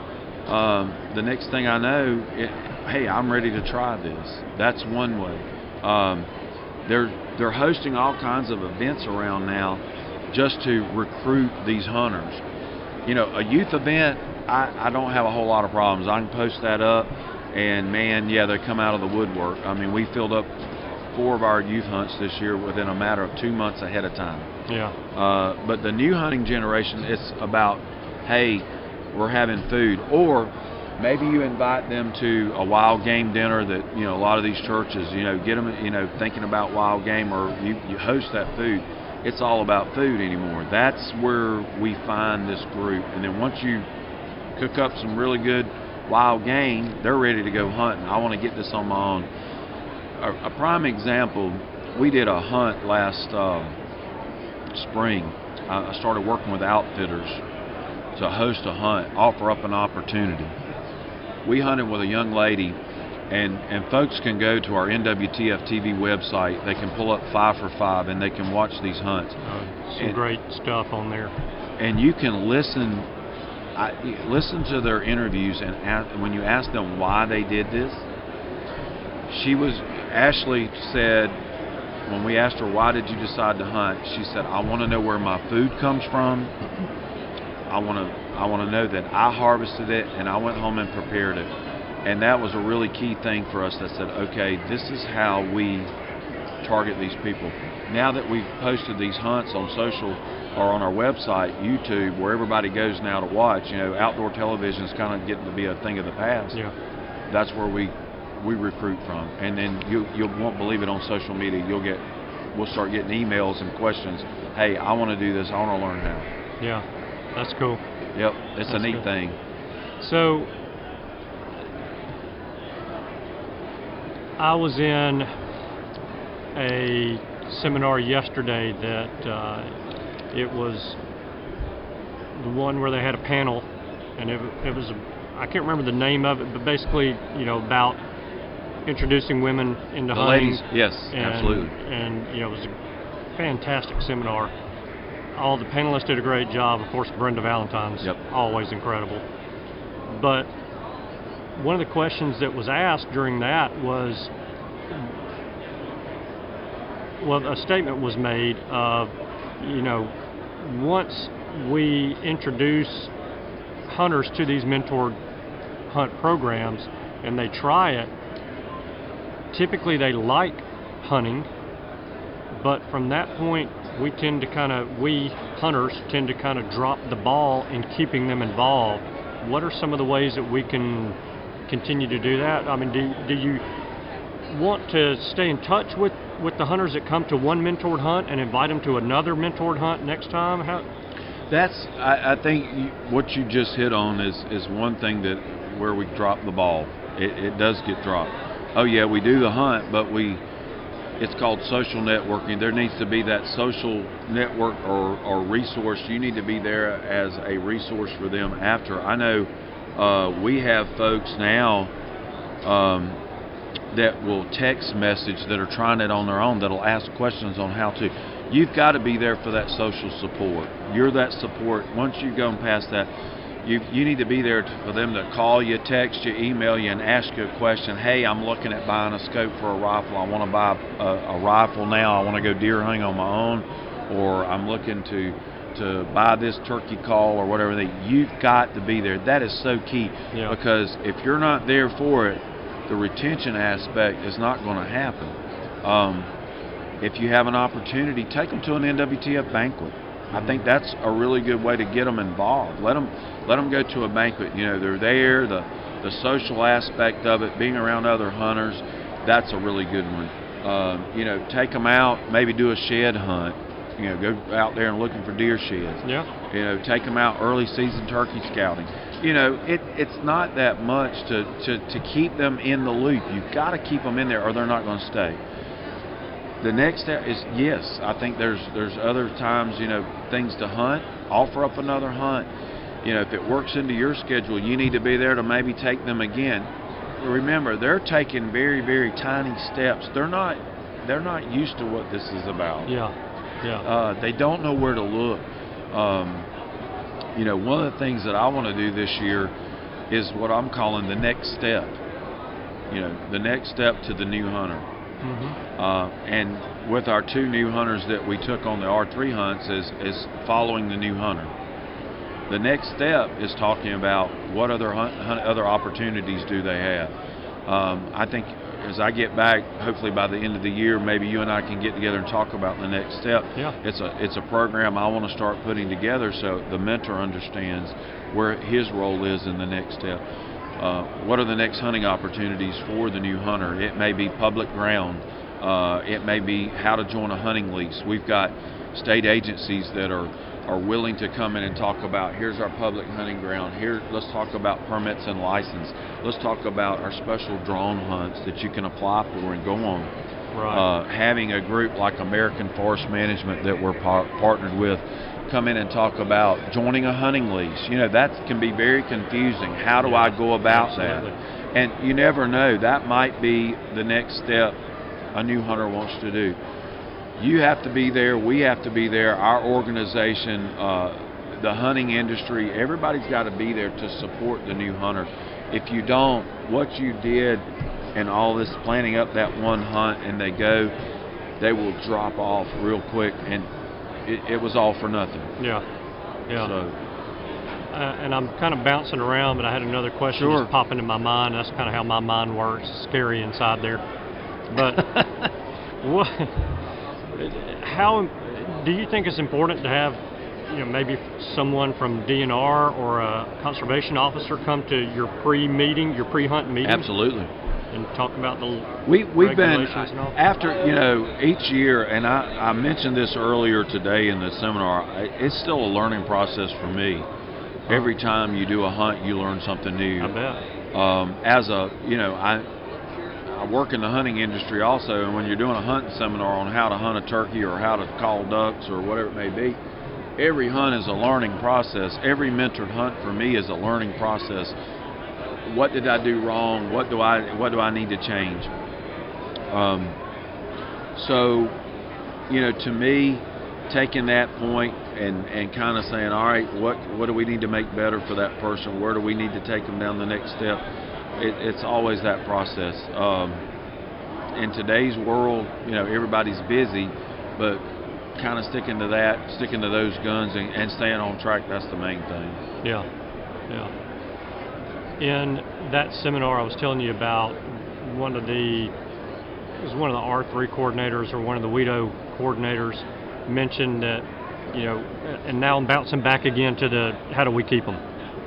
Um, the next thing I know, it, hey, I'm ready to try this. That's one way. Um, they're they're hosting all kinds of events around now just to recruit these hunters. You know, a youth event, I, I don't have a whole lot of problems. I can post that up, and man, yeah, they come out of the woodwork. I mean, we filled up four of our youth hunts this year within a matter of two months ahead of time. Yeah. Uh, but the new hunting generation, it's about, hey, we're having food, or maybe you invite them to a wild game dinner that you know a lot of these churches, you know, get them, you know, thinking about wild game, or you, you host that food. It's all about food anymore. That's where we find this group, and then once you cook up some really good wild game, they're ready to go hunting. I want to get this on my own. A, a prime example, we did a hunt last uh, spring. I, I started working with outfitters to host a hunt, offer up an opportunity. We hunted with a young lady, and, and folks can go to our NWTF TV website. They can pull up five for five, and they can watch these hunts. Uh, some And- great stuff on there. And you can listen, I, listen to their interviews, and ask, when you ask them why they did this, she was Ashley said when we asked her why did you decide to hunt, she said I want to know where my food comes from. I want to I want to know that I harvested it and I went home and prepared it. And that was a really key thing for us that said, okay, this is how we target these people. Now that we've posted these hunts on social or on our website, YouTube, where everybody goes now to watch, you know, outdoor television is kind of getting to be a thing of the past Yeah. that's where we we recruit from and then you you won't believe it on social media you'll get we'll start getting emails and questions hey i want to do this i want to learn how Yeah. That's cool. yep it's a neat good. thing So, I was in a seminar yesterday that uh, it was the one where they had a panel, and it, it was I can't remember the name of it, but basically, you know, about introducing women into The hunting. ladies, yes, and, absolutely. And you know, it was a fantastic seminar. All the panelists did a great job. Of course, Brenda Valentine's Yep. always incredible. But one of the questions that was asked during that was, well, a statement was made of, you know, once we introduce hunters to these mentored hunt programs and they try it, typically they like hunting, but from that point, we tend to kind of, we hunters tend to kind of drop the ball in keeping them involved. What are some of the ways that we can continue to do that? I mean, do, do you want to stay in touch with, with the hunters that come to one mentored hunt and invite them to another mentored hunt next time? How, That's I, I think what you just hit on is is one thing that where we drop the ball. It, it does get dropped. Oh yeah, we do the hunt, but we it's called social networking. There needs to be that social network or, or resource. You need to be there as a resource for them after. I know uh, we have folks now um, that will text message that are trying it on their own that'll ask questions on how to. You've got to be there for that social support. You're that support. Once you go past that, you you need to be there for them to call you, text you, email you, and ask you a question. Hey, I'm looking at buying a scope for a rifle. I want to buy a, a rifle now. I want to go deer hunting on my own, or I'm looking to to buy this turkey call or whatever. That you've got to be there. That is so key Yeah. because if you're not there for it, the retention aspect is not going to happen. Um, if you have an opportunity, take them to an NWTF banquet. I think that's a really good way to get them involved. Let them let them go to a banquet. You know, they're there. The the social aspect of it, being around other hunters, that's a really good one. Um, you know, take them out, maybe do a shed hunt. You know, go out there and looking for deer sheds. yeah. You know, take them out early season turkey scouting. You know, it, it's not that much to, to, to keep them in the loop. You've got to keep them in there or they're not going to stay. The next step is yes, I think there's there's other times, you know, things to hunt, offer up another hunt. You know, if it works into your schedule, you need to be there to maybe take them again. Remember, they're taking very, very tiny steps. They're not they're not used to what this is about. Yeah. Yeah. Uh, they don't know where to look. Um, you know, one of the things that I want to do this year is what I'm calling the next step. You know, the next step to the new hunter. Hmm Uh, and with our two new hunters that we took on the R3 hunts is, is following the new hunter. The next step is talking about what other hunt, hunt, other opportunities do they have. Um, I think as I get back, hopefully by the end of the year, maybe you and I can get together and talk about the next step. Yeah. It's a it's a program I want to start putting together so the mentor understands where his role is in the next step. Uh, what are the next hunting opportunities for the new hunter? It may be public ground. Uh, it may be how to join a hunting lease. We've got state agencies that are are willing to come in and talk about here's our public hunting ground. Here, let's talk about permits and license. Let's talk about our special drone hunts that you can apply for and go on Right. uh, having a group like American Forest Management that we're par- partnered with come in and talk about joining a hunting lease. You know, that can be very confusing. How do I go about Absolutely. that? And you never know. That might be the next step a new hunter wants to do. You have to be there. We have to be there. Our organization, uh, the hunting industry, everybody's got to be there to support the new hunter. If you don't, what you did and all this planning up that one hunt and they go, they will drop off real quick and it, it was all for nothing. yeah. Yeah. So, Uh, and I'm kind of bouncing around, but I had another question Sure. just popping in my mind. That's kind of how my mind works. Scary inside there. But what? How do you think it's important to have, you know, maybe someone from DNR or a conservation officer come to your pre-meeting, your pre-hunt meeting, absolutely. And talk about the We we've been Regulations and all? after you know each year, and I, I mentioned this earlier today in the seminar. I- It's still a learning process for me. Every time you do a hunt, you learn something new. I bet. um, as a you know I I work in the hunting industry also, and when you're doing a hunting seminar on how to hunt a turkey or how to call ducks or whatever it may be, every hunt is a learning process. Every mentored hunt for me is a learning process. What did I do wrong? What do I what do I need to change? Um, so, you know, to me, taking that point and and kind of saying, all right, what what do we need to make better for that person? Where do we need to take them down the next step? It, it's always that process. Um, in today's world, you know, everybody's busy, but kind of sticking to that, sticking to those guns, and, and staying on track. That's the main thing. Yeah, yeah. In that seminar I was telling you about, one of the it was one of the R3 coordinators or one of the WITO coordinators mentioned that, you know, and now I'm bouncing back again to the how do we keep them.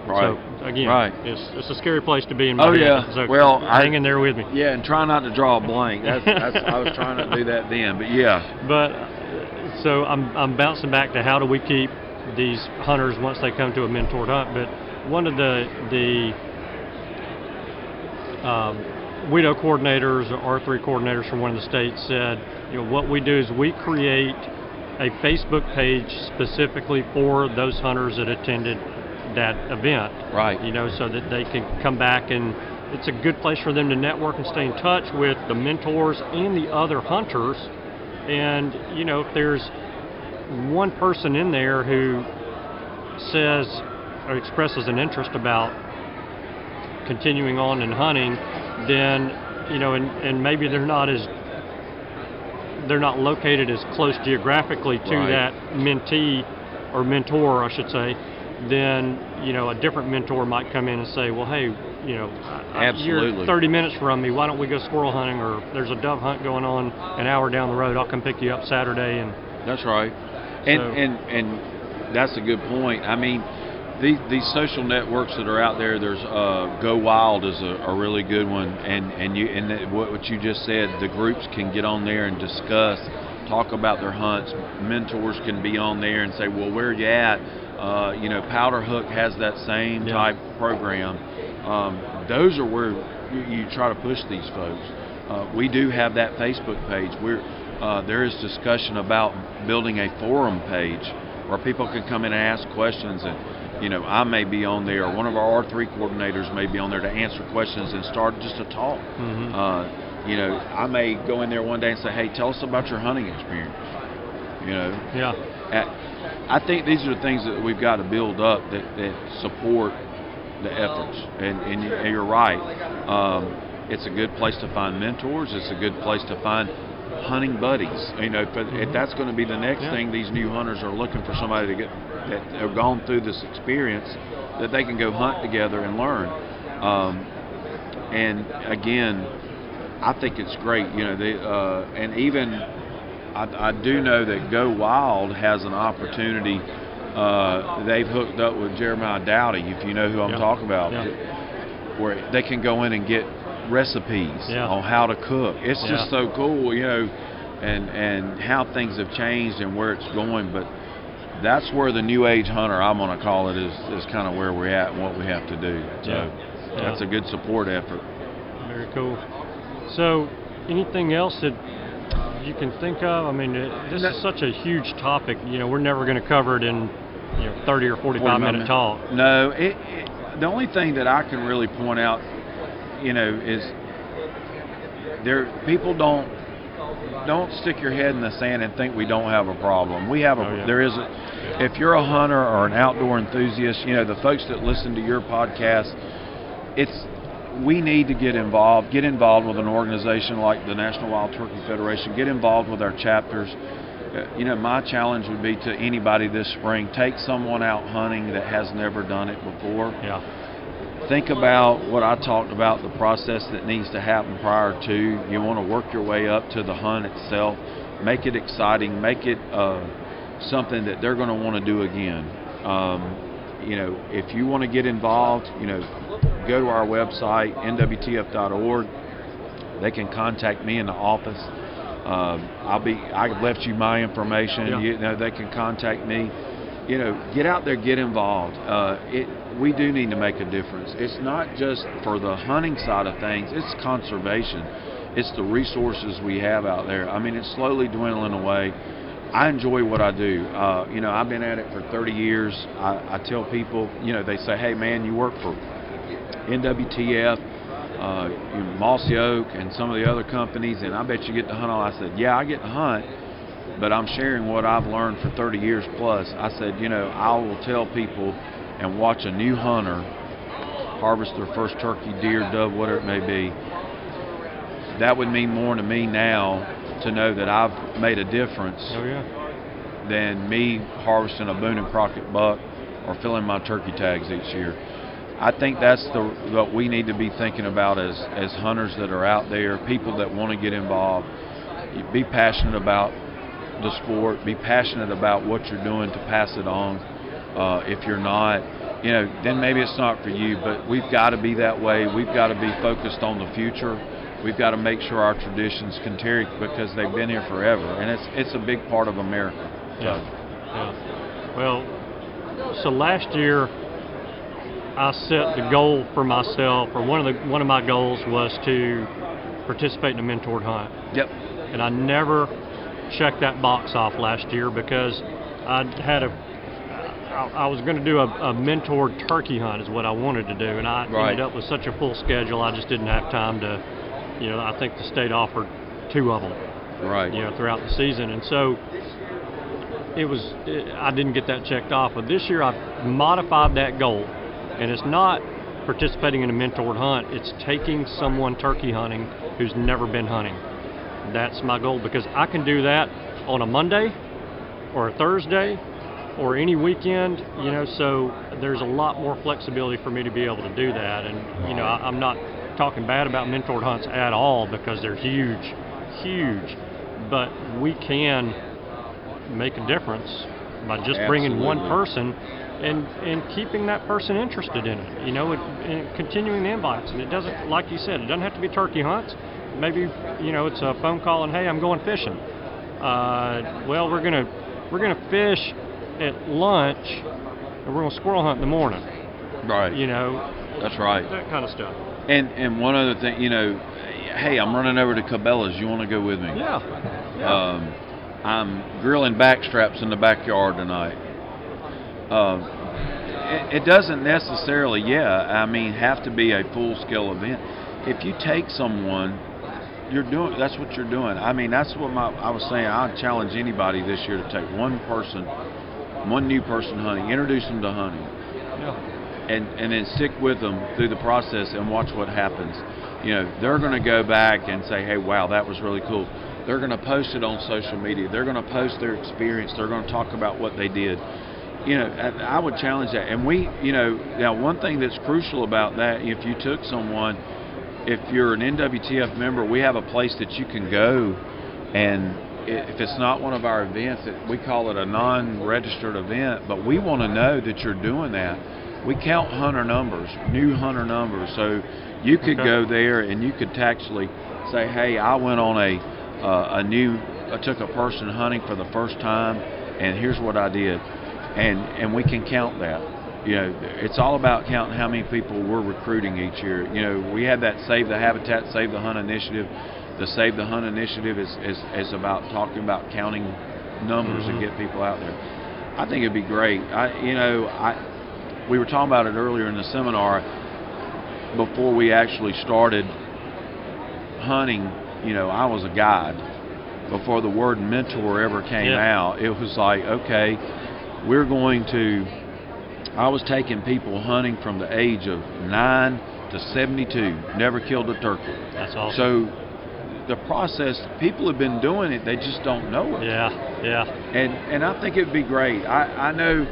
Right. So again, Right. it's, it's a scary place to be in my Oh, head, yeah. So Well, I- hang in there with me. Yeah, and try not to draw a blank. That's, that's I was trying to do that then, but yeah, But so I'm I'm bouncing back to how do we keep these hunters once they come to a mentored hunt. But one of the the um, WITO coordinators or R3 coordinators from one of the states said, you know, what we do is we create a Facebook page specifically for those hunters that attended that event right. you know, so that they can come back and it's a good place for them to network and stay in touch with the mentors and the other hunters. And, you know, if there's one person in there who says or expresses an interest about continuing on and hunting, then, you know, and, and maybe they're not as they're not located as close geographically to Right. that mentee or mentor, I should say, then you know a different mentor might come in and say, well, hey, you know, Absolutely. you're 30 minutes from me. Why don't we go squirrel hunting? Or there's a dove hunt going on an hour down the road. I'll come pick you up Saturday. And That's right. And So- and and that's a good point. I mean, these these social networks that are out there. There's uh, Go Wild is a, a really good one, and and you and that, what what you just said. The groups can get on there and discuss, talk about their hunts. Mentors can be on there and say, well, where are you at? Uh, you know, Powderhook has that same Yeah. type program. Um, those are where you, you try to push these folks. Uh, we do have that Facebook page. We're uh, there is discussion about building a forum page where people can come in and ask questions and you know I may be on there or one of our R3 coordinators may be on there to answer questions and start just a talk. Mhm. Uh, you know I may go in there one day and say hey tell us about your hunting experience. You know yeah, at- I think these are the things that we've got to build up that, that support the efforts. And, and you're right. Um, it's a good place to find mentors. It's a good place to find hunting buddies. You know, but if that's going to be the next Yeah. thing, these new hunters are looking for somebody to get that have gone through this experience that they can go hunt together and learn. Um, and again, I think it's great. You know, they, uh, and even I, I do know that Go Wild has an opportunity. Uh, they've hooked up with Jeremiah Doughty, if you know who I'm Yeah. talking about, Yeah. where they can go in and get recipes Yeah. on how to cook. It's Yeah. just so cool, you know, and and how things have changed and where it's going. But that's where the new age hunter, I'm going to call it, is is kind of where we're at and what we have to do. So Yeah. that's a good support effort. very cool. So, anything else that you can think of? I mean, this is such a huge topic. You know, we're never going to cover it in you know 30 or 45 45 minute talk. No, it, it, the only thing that I can really point out, you know, is there people don't don't stick your head in the sand and think we don't have a problem. We have a Oh, yeah. there is a if you're a hunter or an outdoor enthusiast, you know, the folks that listen to your podcast, it's we need to get involved, get involved with an organization like the National Wild Turkey Federation, get involved with our chapters. Uh, You know, my challenge would be to anybody this spring, take someone out hunting that has never done it before Yeah, think about what I talked about the process that needs to happen prior to. You want to work your way up to the hunt itself, make it exciting, make it uh, something that they're going to want to do again. Um, you know, if you want to get involved, you know, go to our website nwtf.org. They can contact me in the office. Um, I'll be. I've left you my information. Yeah. You know, they can contact me you know, get out there, get involved. Uh, it, we do need to make a difference. It's not just for the hunting side of things; it's conservation. It's the resources we have out there. I mean, it's slowly dwindling away. I enjoy what I do. Uh, you know, I've been at it for 30 years. I, I tell people, you know, they say, "Hey, man, you work for NWTF, uh, Mossy Oak, and some of the other companies, and I bet you get to hunt all." I said, "Yeah, I get to hunt, but I'm sharing what I've learned for 30 years plus." I said, "You know, I will tell people and watch a new hunter harvest their first turkey, deer, dove, whatever it may be. That would mean more to me now to know that I've made a difference Oh yeah. than me harvesting a Boone and Crockett buck or filling my turkey tags each year. I think that's the what we need to be thinking about as as hunters that are out there, people that want to get involved. Be passionate about the sport. Be passionate about what you're doing to pass it on. Uh, if you're not, you know, then maybe it's not for you. But we've got to be that way. We've got to be focused on the future. We've got to make sure our traditions continue because they've been here forever, and it's it's a big part of America. So, Yeah. Yeah. Well, so last year I set the goal for myself, or one of the one of my goals was to participate in a mentored hunt, Yep. and I never checked that box off last year because I had a I, I was going to do a, a mentored turkey hunt is what I wanted to do, and I Right. ended up with such a full schedule I just didn't have time to, you know, I think the state offered two of them Right. you know, throughout the season. And so it was, it, I didn't get that checked off. But this year I've modified that goal. And it's not participating in a mentored hunt, it's taking someone turkey hunting who's never been hunting. That's my goal because I can do that on a Monday or a Thursday or any weekend, you know, so there's a lot more flexibility for me to be able to do that. And, you know, I, I'm not talking bad about mentored hunts at all because they're huge, huge. But we can make a difference by just bringing one person and, and keeping that person interested in it, you know, and, and continuing the invites. And it doesn't, like you said, it doesn't have to be turkey hunts. Maybe, you know, it's a phone call and, hey, I'm going fishing. Uh, well, we're gonna we're gonna fish at lunch, and we're gonna squirrel hunt in the morning. Right. You know, That's right. that kind of stuff. And and one other thing, you know, hey, I'm running over to Cabela's. You want to go with me? Yeah. Yeah. Um, I'm grilling backstraps in the backyard tonight. Um, it, it doesn't necessarily, yeah, I mean, have to be a full scale event. If you take someone, you're doing that's what you're doing. I mean, that's what my I was saying. I challenge anybody this year to take one person, one new person hunting, introduce them to hunting yeah. and and then stick with them through the process and watch what happens. You know, they're going to go back and say, "Hey, wow, that was really cool." They're going to post it on social media. They're going to post their experience. They're going to talk about what they did. You know, I would challenge that. And we, you know, now one thing that's crucial about that, if you took someone, if you're an NWTF member, we have a place that you can go, and if it's not one of our events, we call it a non-registered event. But we want to know that you're doing that. We count hunter numbers, new hunter numbers. So you could Okay. go there and you could actually say, "Hey, I went on a uh, a new, I took a person hunting for the first time, and here's what I did," and and we can count that. You know, it's all about counting how many people we're recruiting each year. You know, we had that Save the Habitat, Save the Hunt initiative. The Save the Hunt initiative is is, is about talking about counting numbers and Mhm. get people out there. I think it'd be great. I, you know, I we were talking about it earlier in the seminar before we actually started hunting. You know, I was a guide before the word mentor ever came Yeah. out. It was like, okay, we're going to. I was taking people hunting from the age of nine to 72, never killed a turkey. That's awesome. So the process, people have been doing it, they just don't know it. yeah. Yeah. And and I think it'd be great. I I know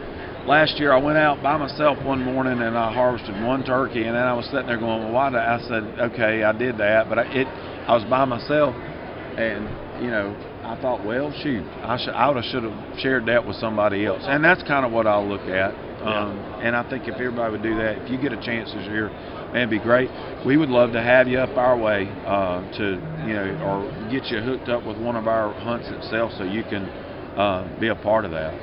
last year I went out by myself one morning and I harvested one turkey and then I was sitting there going, well, why did I I said, okay, I did that, but I, it I was by myself and you know I thought, well, shoot, I should I would have should have shared that with somebody else, and that's kind of what I'll look at. Um, and I think if everybody would do that, if you get a chance this year, man, it'd be great. We would love to have you up our way uh, to, you know, or get you hooked up with one of our hunts itself, so you can uh, be a part of that.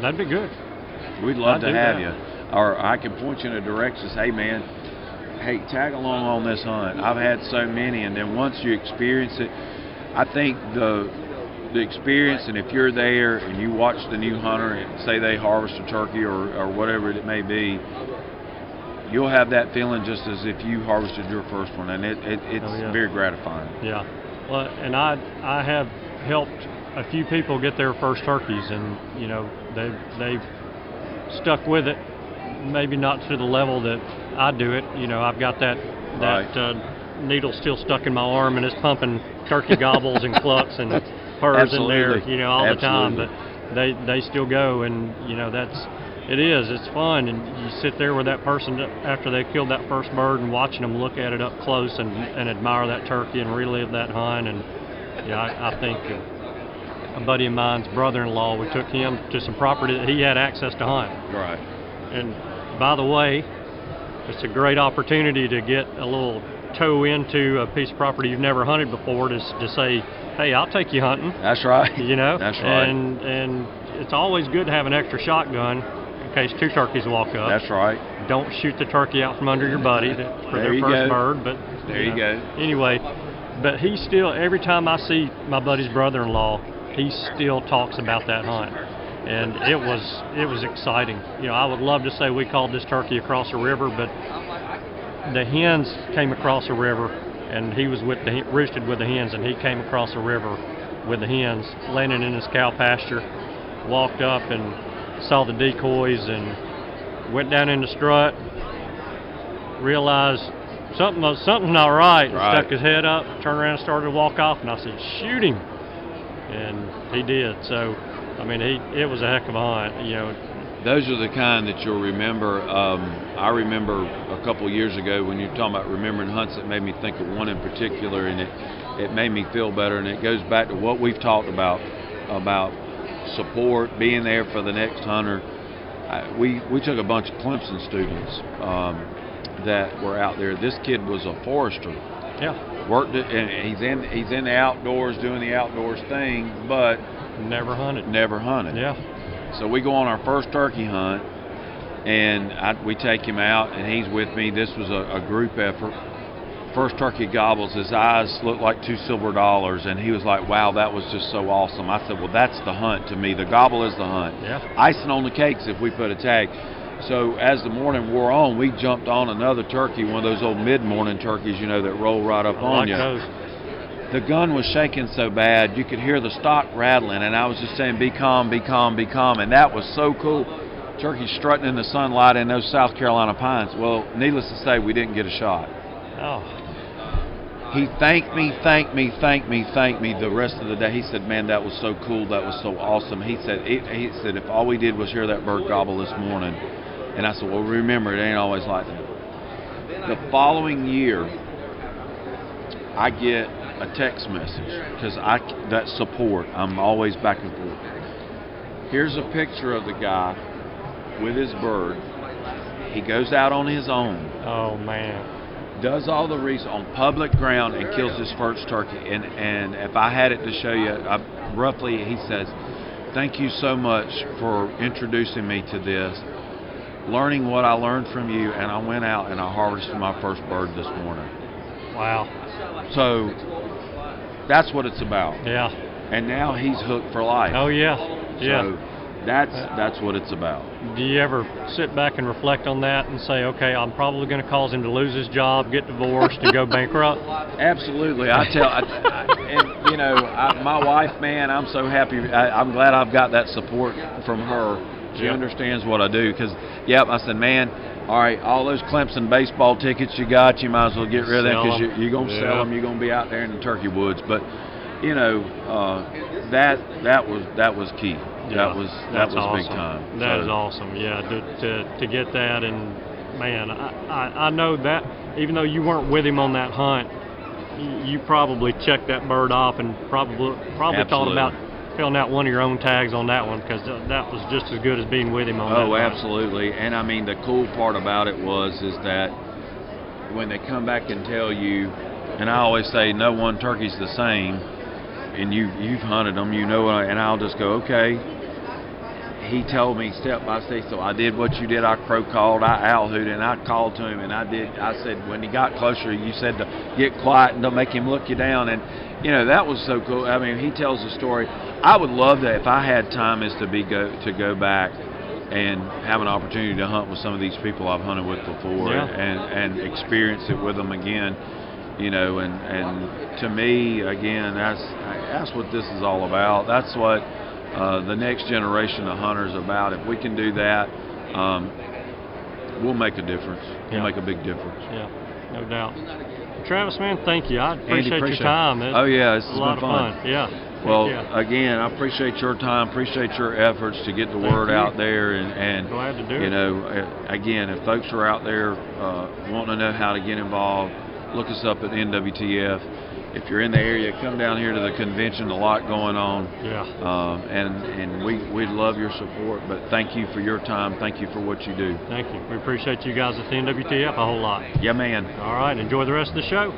That'd be good. We'd love I'd to have that. you, or I can point you in a direction. Say, hey, man, hey, tag along on this hunt. I've had so many, and then once you experience it, I think the the experience, and if you're there and you watch the new hunter and say they harvest a turkey or, or whatever it may be, you'll have that feeling just as if you harvested your first one, and it, it it's Oh, yeah. very gratifying. Yeah. Well, and I I have helped a few people get their first turkeys, and you know they they've stuck with it. Maybe not to the level that I do it. You know, I've got that that uh, needle still stuck in my arm, and it's pumping turkey gobbles and clucks and purrs in there. You know, all the time. But they they still go, and you know that's it is. It's fun, and you sit there with that person after they killed that first bird and watching them look at it up close and, and admire that turkey and relive that hunt. And yeah, I, I think uh, a buddy of mine's brother-in-law, we took him to some property that he had access to hunt. Right. And by the way, it's a great opportunity to get a little toe into a piece of property you've never hunted before to, to say, hey, I'll take you hunting That's right. you know. That's right. And and it's always good to have an extra shotgun in case two turkeys walk up. That's right. Don't shoot the turkey out from under your buddy for There their first go. bird. But There you know, go. Anyway, but he still every time I see my buddy's brother-in-law, he still talks about that hunt. And it was it was exciting. You know, I would love to say we called this turkey across the river, but the hens came across the river, and he was with the roosted with the hens, and he came across the river with the hens, landing in his cow pasture, walked up and saw the decoys, and went down in the strut, realized something was something's not right, Right. stuck his head up, turned around and started to walk off, and I said, shoot him, and he did. So, I mean, he it was a heck of a hunt, you know. Those are the kind that you'll remember. Um, I remember a couple years ago when you're talking about remembering hunts that made me think of one in particular, and it it made me feel better. And it goes back to what we've talked about about support, being there for the next hunter. I, we we took a bunch of Clemson students um, that were out there. This kid was a forester, Yeah, worked it, and he's in he's in the outdoors doing the outdoors thing, but never hunted. never hunted. Yeah, So we go on our first turkey hunt, and I, we take him out, and he's with me. This was a, a group effort. First turkey gobbles, his eyes looked like two silver dollars, and he was like, "Wow, that was just so awesome." I said, "Well, that's the hunt to me. The gobble is the hunt. yeah. Icing on the cakes if we put a tag." So as the morning wore on, we jumped on another turkey, one of those old mid-morning turkeys, you know, that roll right up I on like you those. the gun was shaking so bad you could hear the stock rattling and i was just saying be calm be calm be calm and that was so cool turkey strutting in the sunlight in those south carolina pines well needless to say we didn't get a shot Oh, he thanked me thanked me thanked me thanked me the rest of the day he said man that was so cool that was so awesome he said it, he said if all we did was hear that bird gobble this morning and i said well remember it ain't always like that the following year I get a text message because I that support. I'm always back and forth. Here's a picture of the guy with his bird. He goes out on his own, oh man. Does all the research on public ground, and kills his first turkey. And and if I had it to show you, I, roughly he says, "Thank you so much for introducing me to this." Learning what I learned from you, and I went out and I harvested my first bird this morning. Wow. So that's what it's about. Yeah. And now he's hooked for life. Oh yeah. Yeah. That's that's what it's about. Do you ever sit back and reflect on that and say, okay, I'm probably going to cause him to lose his job, get divorced, and go bankrupt? Absolutely. I tell, I, I, and you know, I, my wife, man, I'm so happy. I, I'm glad I've got that support from her. She Yep. understands what I do. Because, yep, I said, man, all right, all those Clemson baseball tickets you got, you might as well get rid of them because you, you're gonna Yeah. sell them. You're gonna be out there in the turkey woods. But, you know, uh, that that was that was key. Yeah, that was that that's was big awesome. time. That So- is awesome. Yeah, to, to to get that and man, I, I I know that even though you weren't with him on that hunt, you, probably checked that bird off and probably probably thought about filling out one of your own tags on that one because that was just as good as being with him on that. Oh, absolutely. And I mean, the cool part about it was is that when they come back and tell you, and I always say, no one turkey's the same, and you you've hunted them, you know, and I'll just go, okay. He told me step by step. So I did what you did. I crow called, I owl hooted, and I called to him, and I did. I said when he got closer, you said to get quiet and don't make him look you down, and you know that was so cool. I mean, he tells the story. I would love that if I had time, is to be go to go back and have an opportunity to hunt with some of these people I've hunted with before, Yeah. and and experience it with them again. You know, and and to me, again, that's that's what this is all about. That's what uh, the next generation of hunters about. If we can do that, um, we'll make a difference. We'll Yeah. make a big difference. Yeah, no doubt. Travis, man, thank you. I appreciate, appreciate your time. it. It- Oh, yeah, this it's has a lot been of fun. fun. Yeah. Well, yeah. again, I appreciate your time, appreciate your efforts to get the Thank word you. out there, and, and Glad to do you it. know, uh, again, if folks are out there uh, wanting to know how to get involved, look us up at NWTF. If you're in the area, come down here to the convention. A lot going on, Yeah. um, and and we we love your support. But thank you for your time. Thank you for what you do. Thank you. We appreciate you guys at the NWTF a whole lot. Yeah, man. All right. Enjoy the rest of the show.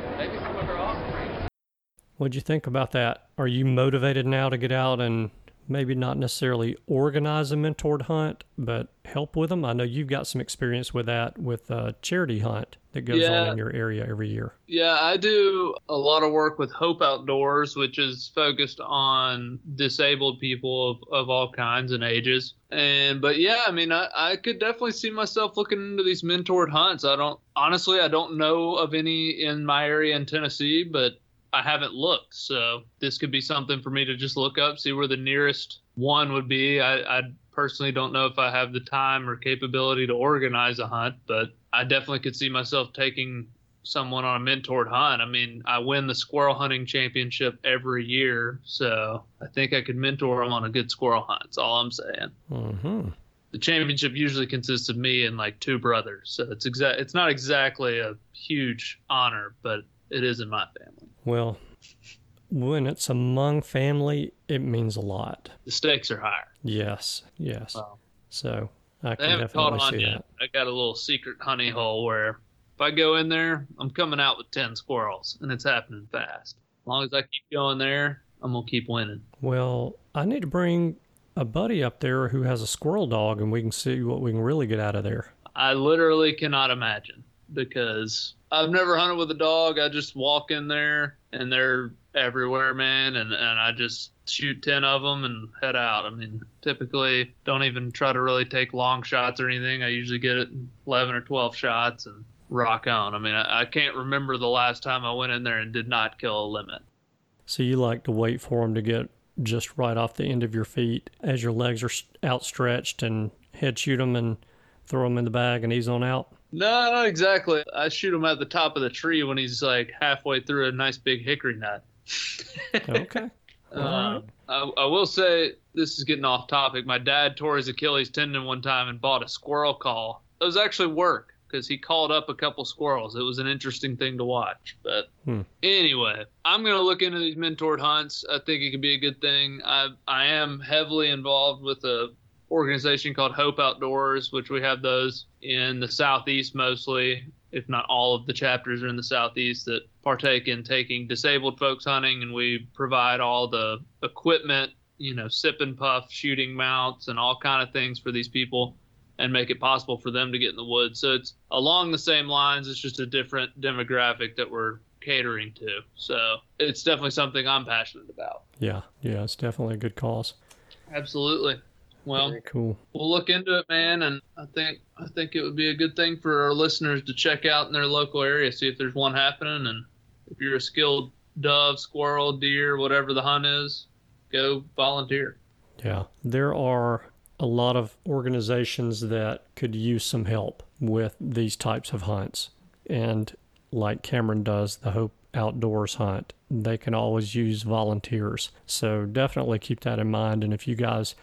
What'd you think about that? Are you motivated now to get out and maybe not necessarily organize a mentored hunt, but help with them? I know you've got some experience with that with a charity hunt that goes on in your area every year. Yeah, I do a lot of work with Hope Outdoors, which is focused on disabled people of, of all kinds and ages. And but yeah, I mean, I, I could definitely see myself looking into these mentored hunts. I don't honestly, I don't know of any in my area in Tennessee, but I haven't looked. So this could be something for me to just look up, see where the nearest one would be. I, I personally don't know if I have the time or capability to organize a hunt, but I definitely could see myself taking someone on a mentored hunt. I mean, I win the squirrel hunting championship every year, so I think I could mentor them on a good squirrel hunt. That's all I'm saying. Mm-hmm. The championship usually consists of me and like two brothers, so it's exact. It's not exactly a huge honor, but it is in my family. Well, when it's among family, it means a lot. The stakes are higher. Yes, yes. Wow. So I They can haven't caught on see yet. that. I got a little secret honey hole where if I go in there, I'm coming out with ten squirrels, and it's happening fast. As long as I keep going there, I'm gonna keep winning. Well, I need to bring a buddy up there who has a squirrel dog, and we can see what we can really get out of there. I literally cannot imagine because I've never hunted with a dog. I just walk in there and they're everywhere, man, and and I just shoot 10 of them and head out. I mean, typically don't even try to really take long shots or anything. I usually get it 11 or 12 shots and rock on. I mean, I, I can't remember the last time I went in there and did not kill a limit. So you like to wait for them to get just right off the end of your feet as your legs are outstretched and head shoot them and throw them in the bag and ease on out. No, not exactly. I shoot him at the top of the tree when he's like halfway through a nice big hickory nut. Okay. Um, I, I will say this is getting off topic. My dad tore his Achilles tendon one time and bought a squirrel call. It was actually work because he called up a couple squirrels. It was an interesting thing to watch. But Hmm. anyway, I'm gonna look into these mentored hunts. I think it could be a good thing. I I am heavily involved with a organization called Hope Outdoors, which we have those in the southeast mostly, if not all of the chapters are in the southeast that partake in taking disabled folks hunting, and we provide all the equipment, you know, sip and puff shooting mounts and all kind of things for these people and make it possible for them to get in the woods. So it's along the same lines. It's just a different demographic that we're catering to. So it's definitely something I'm passionate about. Yeah, yeah, it's definitely a good cause. Absolutely. Well, Very cool. we'll look into it, man, and I think I think it would be a good thing for our listeners to check out in their local area, see if there's one happening, and if you're a skilled dove, squirrel, deer, whatever the hunt is, go volunteer. Yeah, there are a lot of organizations that could use some help with these types of hunts. And like Cameron does, the Hope Outdoors hunt, they can always use volunteers. So definitely keep that in mind. And if you guys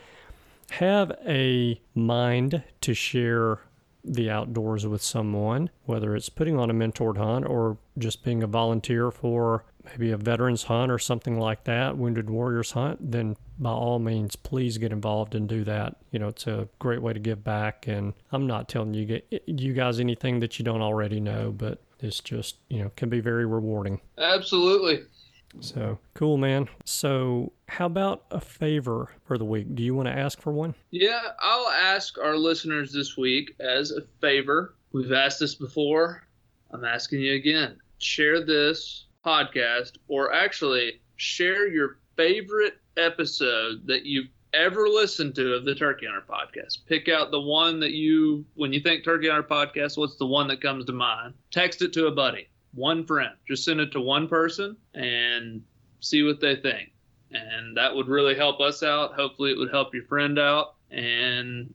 have a mind to share the outdoors with someone, whether it's putting on a mentored hunt or just being a volunteer for maybe a veterans hunt or something like that, wounded warriors hunt, then by all means, please get involved and do that. You know, it's a great way to give back. And I'm not telling you get you guys anything that you don't already know, but it's just you know can be very rewarding. Absolutely. So cool, man. So, how about a favor for the week? Do you want to ask for one? Yeah, I'll ask our listeners this week as a favor. We've asked this before. I'm asking you again. Share this podcast, or actually, share your favorite episode that you've ever listened to of the Turkey Hunter podcast. Pick out the one that you, when you think Turkey Hunter podcast, what's the one that comes to mind? Text it to a buddy, one friend. Just send it to one person and see what they think. And that would really help us out. Hopefully, it would help your friend out, and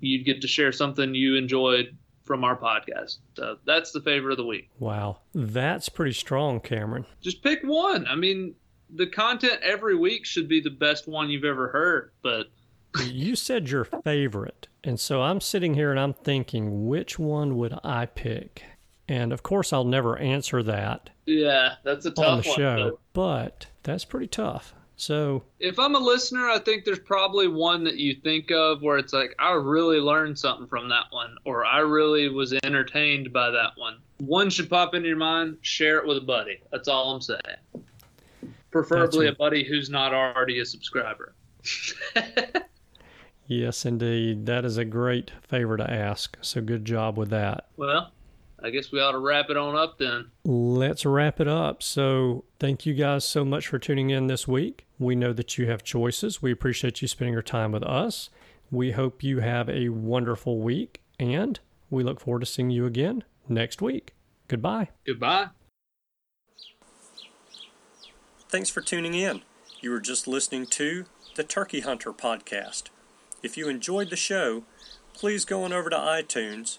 you'd get to share something you enjoyed from our podcast. So that's the favor of the week. Wow, that's pretty strong, Cameron. Just pick one. I mean, the content every week should be the best one you've ever heard, but you said your favorite. And so I'm sitting here and I'm thinking, which one would I pick? And of course, I'll never answer that yeah, that's a tough on the one. show, but- but that's pretty tough. So, if I'm a listener, I think there's probably one that you think of where it's like, I really learned something from that one, or I really was entertained by that one. One should pop into your mind, share it with a buddy. That's all I'm saying. Preferably a buddy who's not already a subscriber. yes, indeed, that is a great favor to ask. So, good job with that. well, I guess we ought to wrap it on up then. Let's wrap it up. So, thank you guys so much for tuning in this week. We know that you have choices. We appreciate you spending your time with us. We hope you have a wonderful week, and we look forward to seeing you again next week. Goodbye. Goodbye. Thanks for tuning in. You were just listening to the Turkey Hunter podcast. If you enjoyed the show, please go on over to iTunes